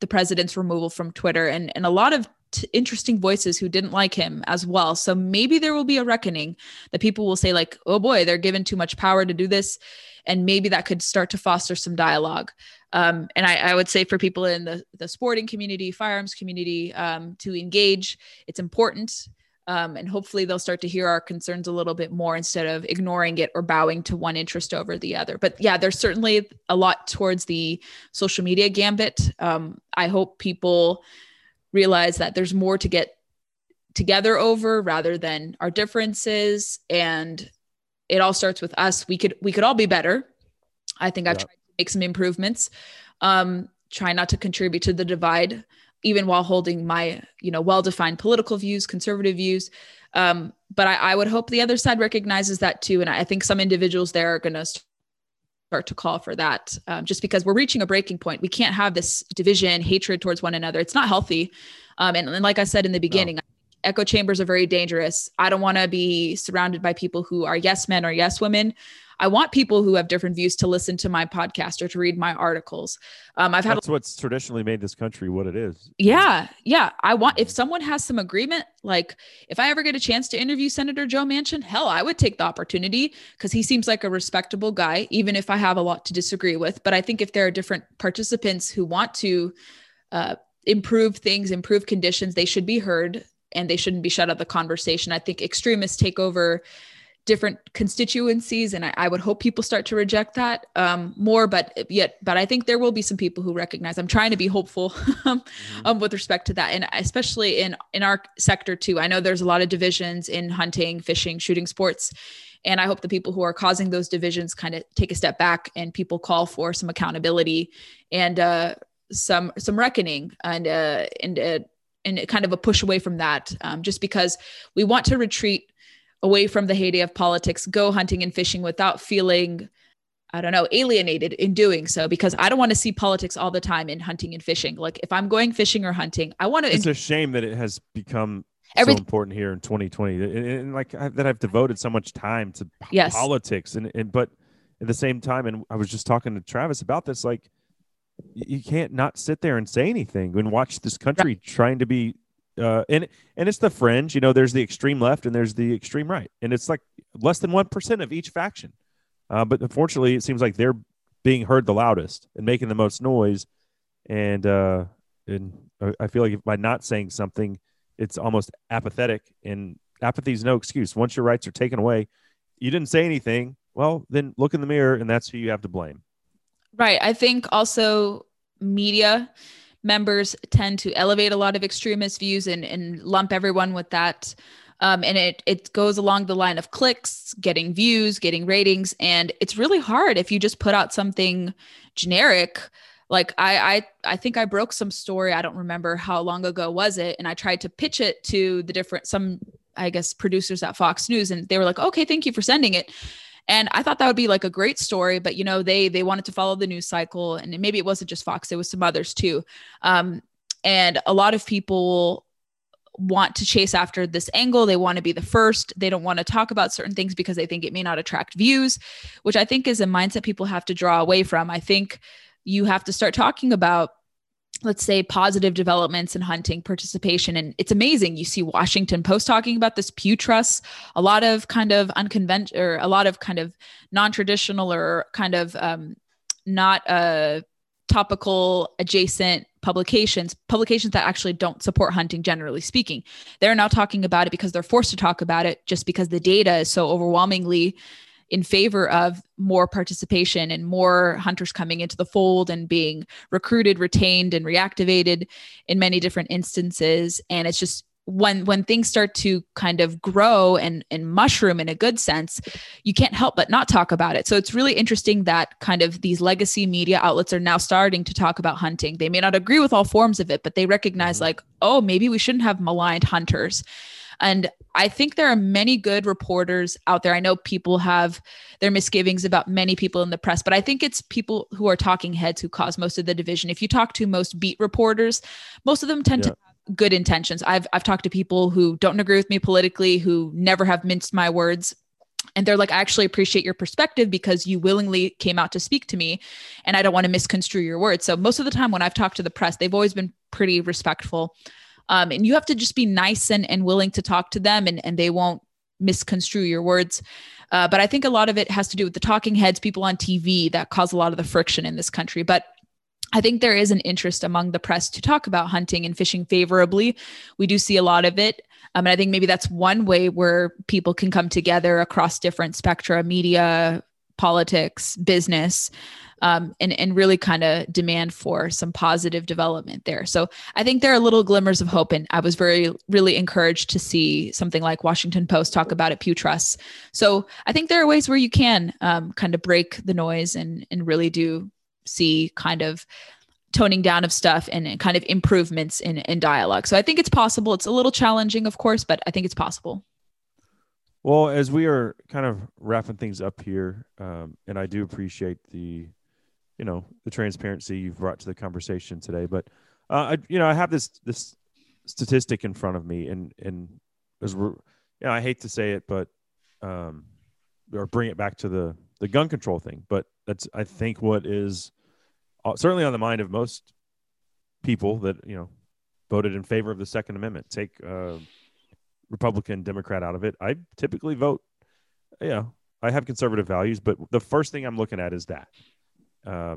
the president's removal from twitter and and a lot of t- interesting voices who didn't like him as well. So maybe there will be a reckoning that people will say like oh boy they're given too much power to do this and maybe that could start to foster some dialogue um, and I, I, would say for people in the, the sporting community, firearms community, um, to engage, it's important. Um, and hopefully they'll start to hear our concerns a little bit more instead of ignoring it or bowing to one interest over the other. But yeah, there's certainly a lot towards the social media gambit. Um, I hope people realize that there's more to get together over rather than our differences and it all starts with us we could we could all be better i think i've yeah. tried make some improvements. Um, try not to contribute to the divide, even while holding my, you know, well-defined political views, conservative views. Um, but I, I would hope the other side recognizes that too. And I think some individuals there are going to start to call for that um, just because we're reaching a breaking point. We can't have this division, hatred towards one another. It's not healthy. Um, and, and, like I said in the beginning, no. echo chambers are very dangerous. I don't want to be surrounded by people who are yes men or yes women. I want people who have different views to listen to my podcast or to read my articles. Um, I've had that's what's traditionally made this country what it is. Yeah, yeah. I want if someone has some agreement, like if I ever get a chance to interview Senator Joe Manchin, hell, I would take the opportunity because he seems like a respectable guy, even if I have a lot to disagree with. But I think if there are different participants who want to uh, improve things, improve conditions, they should be heard and they shouldn't be shut out of the conversation. I think extremists take over different constituencies and I, I, would hope people start to reject that um, more but yet but i think there will be some people who recognize i'm trying to be hopeful um, mm-hmm. um, with respect to that and especially in in our sector too i know there's a lot of divisions in hunting fishing shooting sports and i hope the people who are causing those divisions kind of take a step back and people call for some accountability and uh, some some reckoning and uh, and uh, and kind of a push away from that um, just because we want to retreat away from the heyday of politics, go hunting and fishing without feeling, I don't know, alienated in doing so because I don't want to see politics all the time in hunting and fishing. Like if I'm going fishing or hunting, I want to. It's a shame that it has become so important here in 2020 and, and like I, that I've devoted so much time to yes. politics and, and but at the same time, and I was just talking to Travis about this, like you can't not sit there and say anything and watch this country right. trying to be uh, and and it's the fringe. You know, there's the extreme left and there's the extreme right, and it's like less than one percent of each faction. Uh, but unfortunately, it seems like they're being heard the loudest and making the most noise. And uh, and I feel like by not saying something, it's almost apathetic. And apathy is no excuse. Once your rights are taken away, you didn't say anything. Well, then look in the mirror, and that's who you have to blame. Right. I think also media members tend to elevate a lot of extremist views and, and lump everyone with that. Um, and it it goes along the line of clicks, getting views, getting ratings, and it's really hard if you just put out something generic. Like I I I think I broke some story. I don't remember how long ago was it, and I tried to pitch it to the different some I guess producers at Fox News, and they were like, "Okay, thank you for sending it." And I thought that would be like a great story, but you know, they they wanted to follow the news cycle, and maybe it wasn't just Fox; it was some others too. Um, and a lot of people want to chase after this angle. They want to be the first. They don't want to talk about certain things because they think it may not attract views, which I think is a mindset people have to draw away from. I think you have to start talking about let's say positive developments in hunting participation. And it's amazing. You see washington post talking about this pew trust a lot of kind of unconventional or a lot of kind of non-traditional or kind of um, not uh, topical adjacent publications publications that actually don't support hunting generally speaking. They're now talking about it because they're forced to talk about it just because the data is so overwhelmingly in favor of more participation and more hunters coming into the fold and being recruited, retained, and reactivated in many different instances. And it's just when when things start to kind of grow and and mushroom in a good sense you can't help but not talk about it so it's really interesting that kind of these legacy media outlets are now starting to talk about hunting they may not agree with all forms of it but they recognize mm-hmm. like oh maybe we shouldn't have maligned hunters and I think there are many good reporters out there. I know people have their misgivings about many people in the press, but I think it's people who are talking heads who cause most of the division. If you talk to most beat reporters, most of them tend yeah. to have good intentions. I've I've talked to people who don't agree with me politically, who never have minced my words. And they're like, I actually appreciate your perspective because you willingly came out to speak to me and I don't want to misconstrue your words. So most of the time when I've talked to the press, they've always been pretty respectful um, and you have to just be nice and, and willing to talk to them and, and they won't misconstrue your words. Uh, but I think a lot of it has to do with the talking heads, people on TV that cause a lot of the friction in this country. But I think there is an interest among the press to talk about hunting and fishing favorably. We do see a lot of it. Um, and I think maybe that's one way where people can come together across different spectra media, politics, business, um, and, and really kind of demand for some positive development there. So I think there are little glimmers of hope. And I was very, really encouraged to see something like Washington Post talk about it, Pew Trust. So I think there are ways where you can um, kind of break the noise and, and really do see kind of toning down of stuff and, kind of improvements in, in dialogue. So I think it's possible. It's a little challenging, of course, but I think it's possible. Well, as we are kind of wrapping things up here, um, and I do appreciate the, you know, the transparency you've brought to the conversation today. But, uh, I, you know, I have this this statistic in front of me, and and as we're, you know, I hate to say it, but, um, or bring it back to the the gun control thing, but that's I think what is uh, certainly on the mind of most people that you know voted in favor of the Second Amendment. Take uh, Republican, Democrat out of it. I typically vote. Yeah, I have conservative values, but the first thing I'm looking at is that, uh,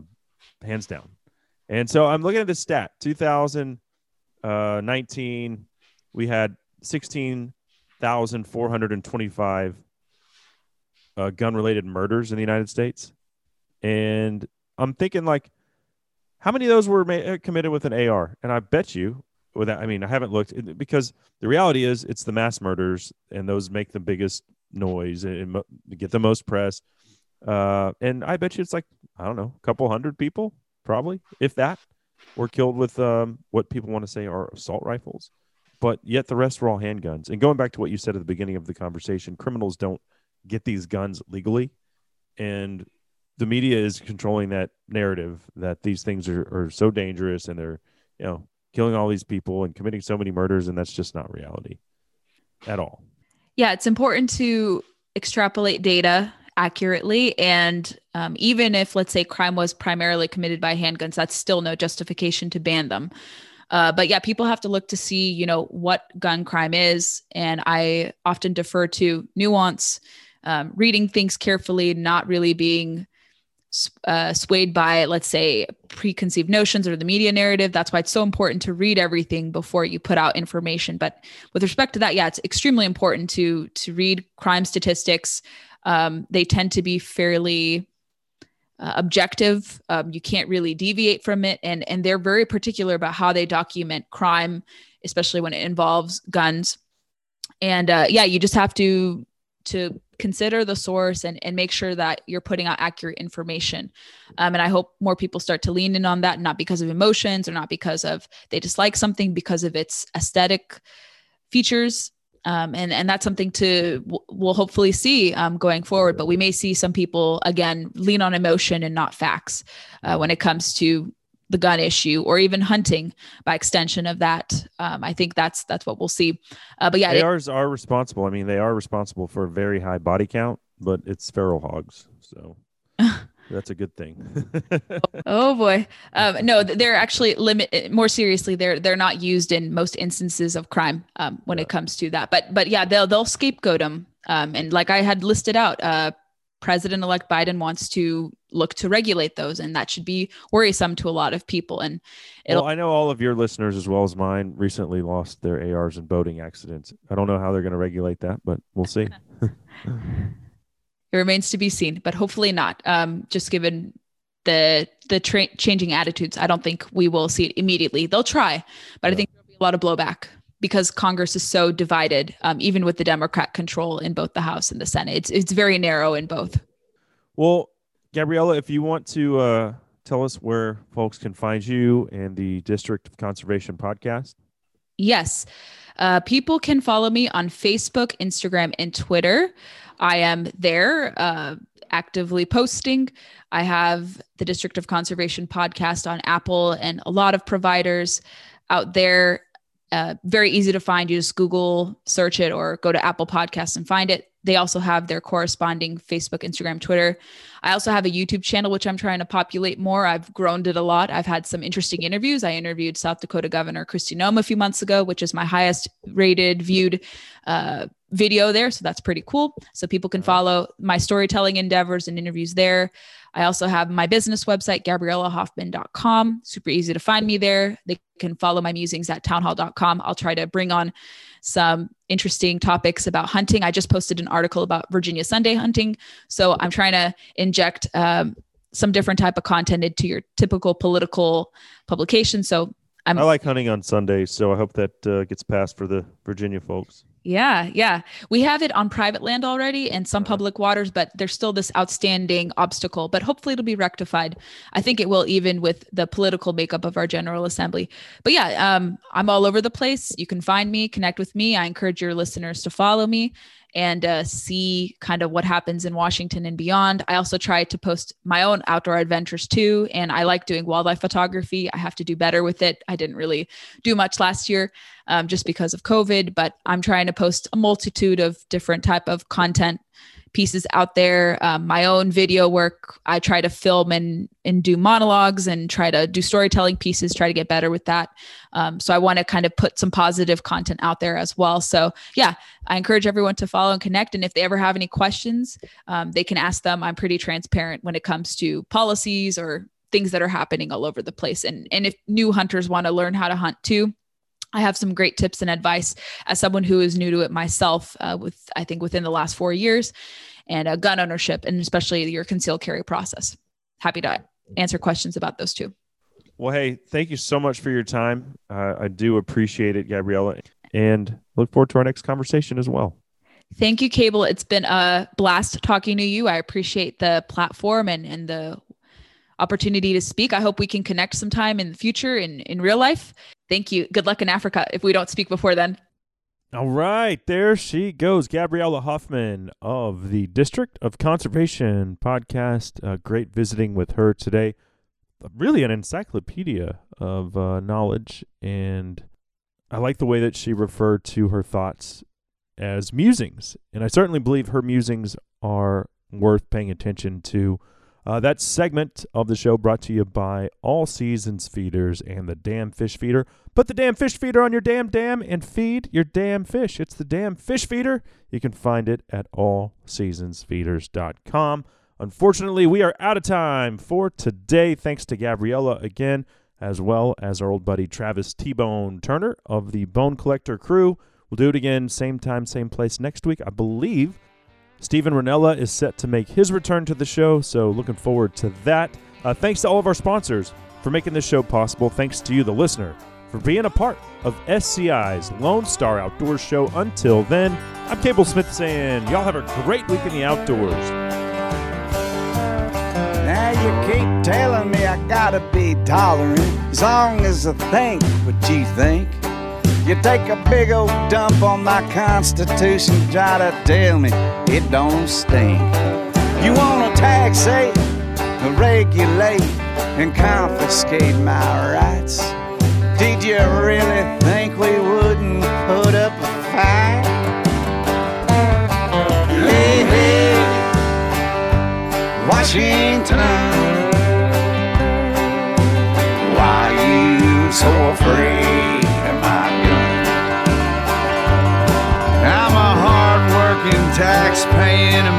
hands down. And so I'm looking at this stat. 2019, we had 16,425 uh, gun-related murders in the United States, and I'm thinking like, how many of those were ma- committed with an AR? And I bet you without i mean i haven't looked because the reality is it's the mass murders and those make the biggest noise and, get the most press uh, and i bet you it's like i don't know a couple hundred people probably if that were killed with um, what people want to say are assault rifles. But yet the rest were all handguns. And going back to what you said at the beginning of the conversation criminals don't get these guns legally. And the media is controlling that narrative that these things are, are so dangerous and they're you know killing all these people and committing so many murders, and that's just not reality at all. Yeah, it's important to extrapolate data accurately. And um, even if, let's say, crime was primarily committed by handguns, that's still no justification to ban them. Uh, but yeah, people have to look to see, you know, what gun crime is. And I often defer to nuance, um, reading things carefully, not really being uh, swayed by, let's say, preconceived notions or the media narrative. That's why it's so important to read everything before you put out information. But with respect to that, yeah, it's extremely important to to read crime statistics. Um, they tend to be fairly uh, objective. Um, you can't really deviate from it, and and they're very particular about how they document crime, especially when it involves guns. And uh, yeah, you just have to to consider the source and, and make sure that you're putting out accurate information. Um, and I hope more people start to lean in on that, not because of emotions or not because of they dislike something, because of its aesthetic features. Um, and and that's something to we'll hopefully see um, going forward. But we may see some people again lean on emotion and not facts uh, when it comes to the gun issue or even hunting by extension of that. Um, I think that's that's what we'll see. Uh, but yeah, ARs are responsible. I mean, they are responsible for a very high body count, but it's feral hogs, so that's a good thing. oh boy, um, no, they're actually limit. More seriously, they're they're not used in most instances of crime um, when yeah. it comes to that. But but yeah, they'll they'll scapegoat them. Um, and like I had listed out, uh, President elect Biden wants to look to regulate those, and that should be worrisome to a lot of people. And well, I know all of your listeners, as well as mine, recently lost their ARs in boating accidents. I don't know how they're going to regulate that, but we'll see. it remains to be seen, but hopefully not. Um, just given the the tra- changing attitudes, I don't think we will see it immediately. They'll try, but yeah. I think there'll be a lot of blowback because Congress is so divided, um, even with the Democrat control in both the House and the Senate. It's it's very narrow in both. Well, Gabriella, if you want to uh, tell us where folks can find you and the District of Conservation podcast. Yes. Uh, people can follow me on Facebook, Instagram, and Twitter. I am there uh, actively posting. I have the District of Conservation podcast on Apple and a lot of providers out there uh, very easy to find. You just Google, search it, or go to Apple Podcasts and find it. They also have their corresponding Facebook, Instagram, Twitter. I also have a YouTube channel, which I'm trying to populate more. I've grown it a lot. I've had some interesting interviews. I interviewed South Dakota Governor Kristi Noem a few months ago, which is my highest rated, viewed uh, video there. So that's pretty cool. So people can follow my storytelling endeavors and interviews there. I also have my business website, GabriellaHoffman.com. Super easy to find me there. They can follow my musings at townhall.com. I'll try to bring on some interesting topics about hunting. I just posted an article about Virginia Sunday hunting. So I'm trying to inject um, some different type of content into your typical political publication. So I'm, i like hunting on Sundays, so I hope that uh, gets passed for the Virginia folks. Yeah, yeah. We have it on private land already and some public waters, but there's still this outstanding obstacle. But hopefully it'll be rectified. I think it will, even with the political makeup of our General Assembly. But yeah, um, I'm all over the place. You can find me, connect with me. I encourage your listeners to follow me. And uh, see kind of what happens in Washington and beyond. I also try to post my own outdoor adventures too. And I like doing wildlife photography. I have to do better with it. I didn't really do much last year um, just because of COVID, but I'm trying to post a multitude of different type of content pieces out there. Um, my own video work, I try to film and and do monologues and try to do storytelling pieces. Try to get better with that. Um, so I want to kind of put some positive content out there as well. So yeah, I encourage everyone to follow and connect. And if they ever have any questions, um, they can ask them. I'm pretty transparent when it comes to policies or things that are happening all over the place. And and if new hunters want to learn how to hunt too. I have some great tips and advice as someone who is new to it myself, uh, with I think within the last four years, and uh, gun ownership, and especially your concealed carry process. Happy to answer questions about those too. Well, hey, thank you so much for your time. Uh, I do appreciate it, Gabriella, and look forward to our next conversation as well. Thank you, Cable. It's been a blast talking to you. I appreciate the platform and, and the opportunity to speak. I hope we can connect sometime in the future in, in real life. Thank you. Good luck in Africa if we don't speak before then. All right, there she goes, Gabriella Hoffman of the District of Conservation podcast. Uh, great visiting with her today. Really, an encyclopedia of uh, knowledge, and I like the way that she referred to her thoughts as musings. And I certainly believe her musings are worth paying attention to. Uh, that segment of the show brought to you by All Seasons Feeders and the Damn Fish Feeder. Put the damn fish feeder on your damn dam and feed your damn fish. It's the damn fish feeder. You can find it at allseasonsfeeders.com. Unfortunately, we are out of time for today. Thanks to Gabriella again, as well as our old buddy Travis T Bone Turner of the Bone Collector crew. We'll do it again, same time, same place next week. I believe Steven Rinella is set to make his return to the show, so looking forward to that. Uh, thanks to all of our sponsors for making this show possible. Thanks to you, the listener, for being a part of SCI's Lone Star Outdoors show. Until then, I'm Cable Smith saying, y'all have a great week in the outdoors. Now you keep telling me I gotta be tolerant as long as I think what you think. You take a big old dump on my constitution, try to tell me it don't stink. You wanna taxate, regulate, and confiscate my rights. Did you really think we wouldn't put up a fight? Hey, hey, Washington, why you so afraid tax-paying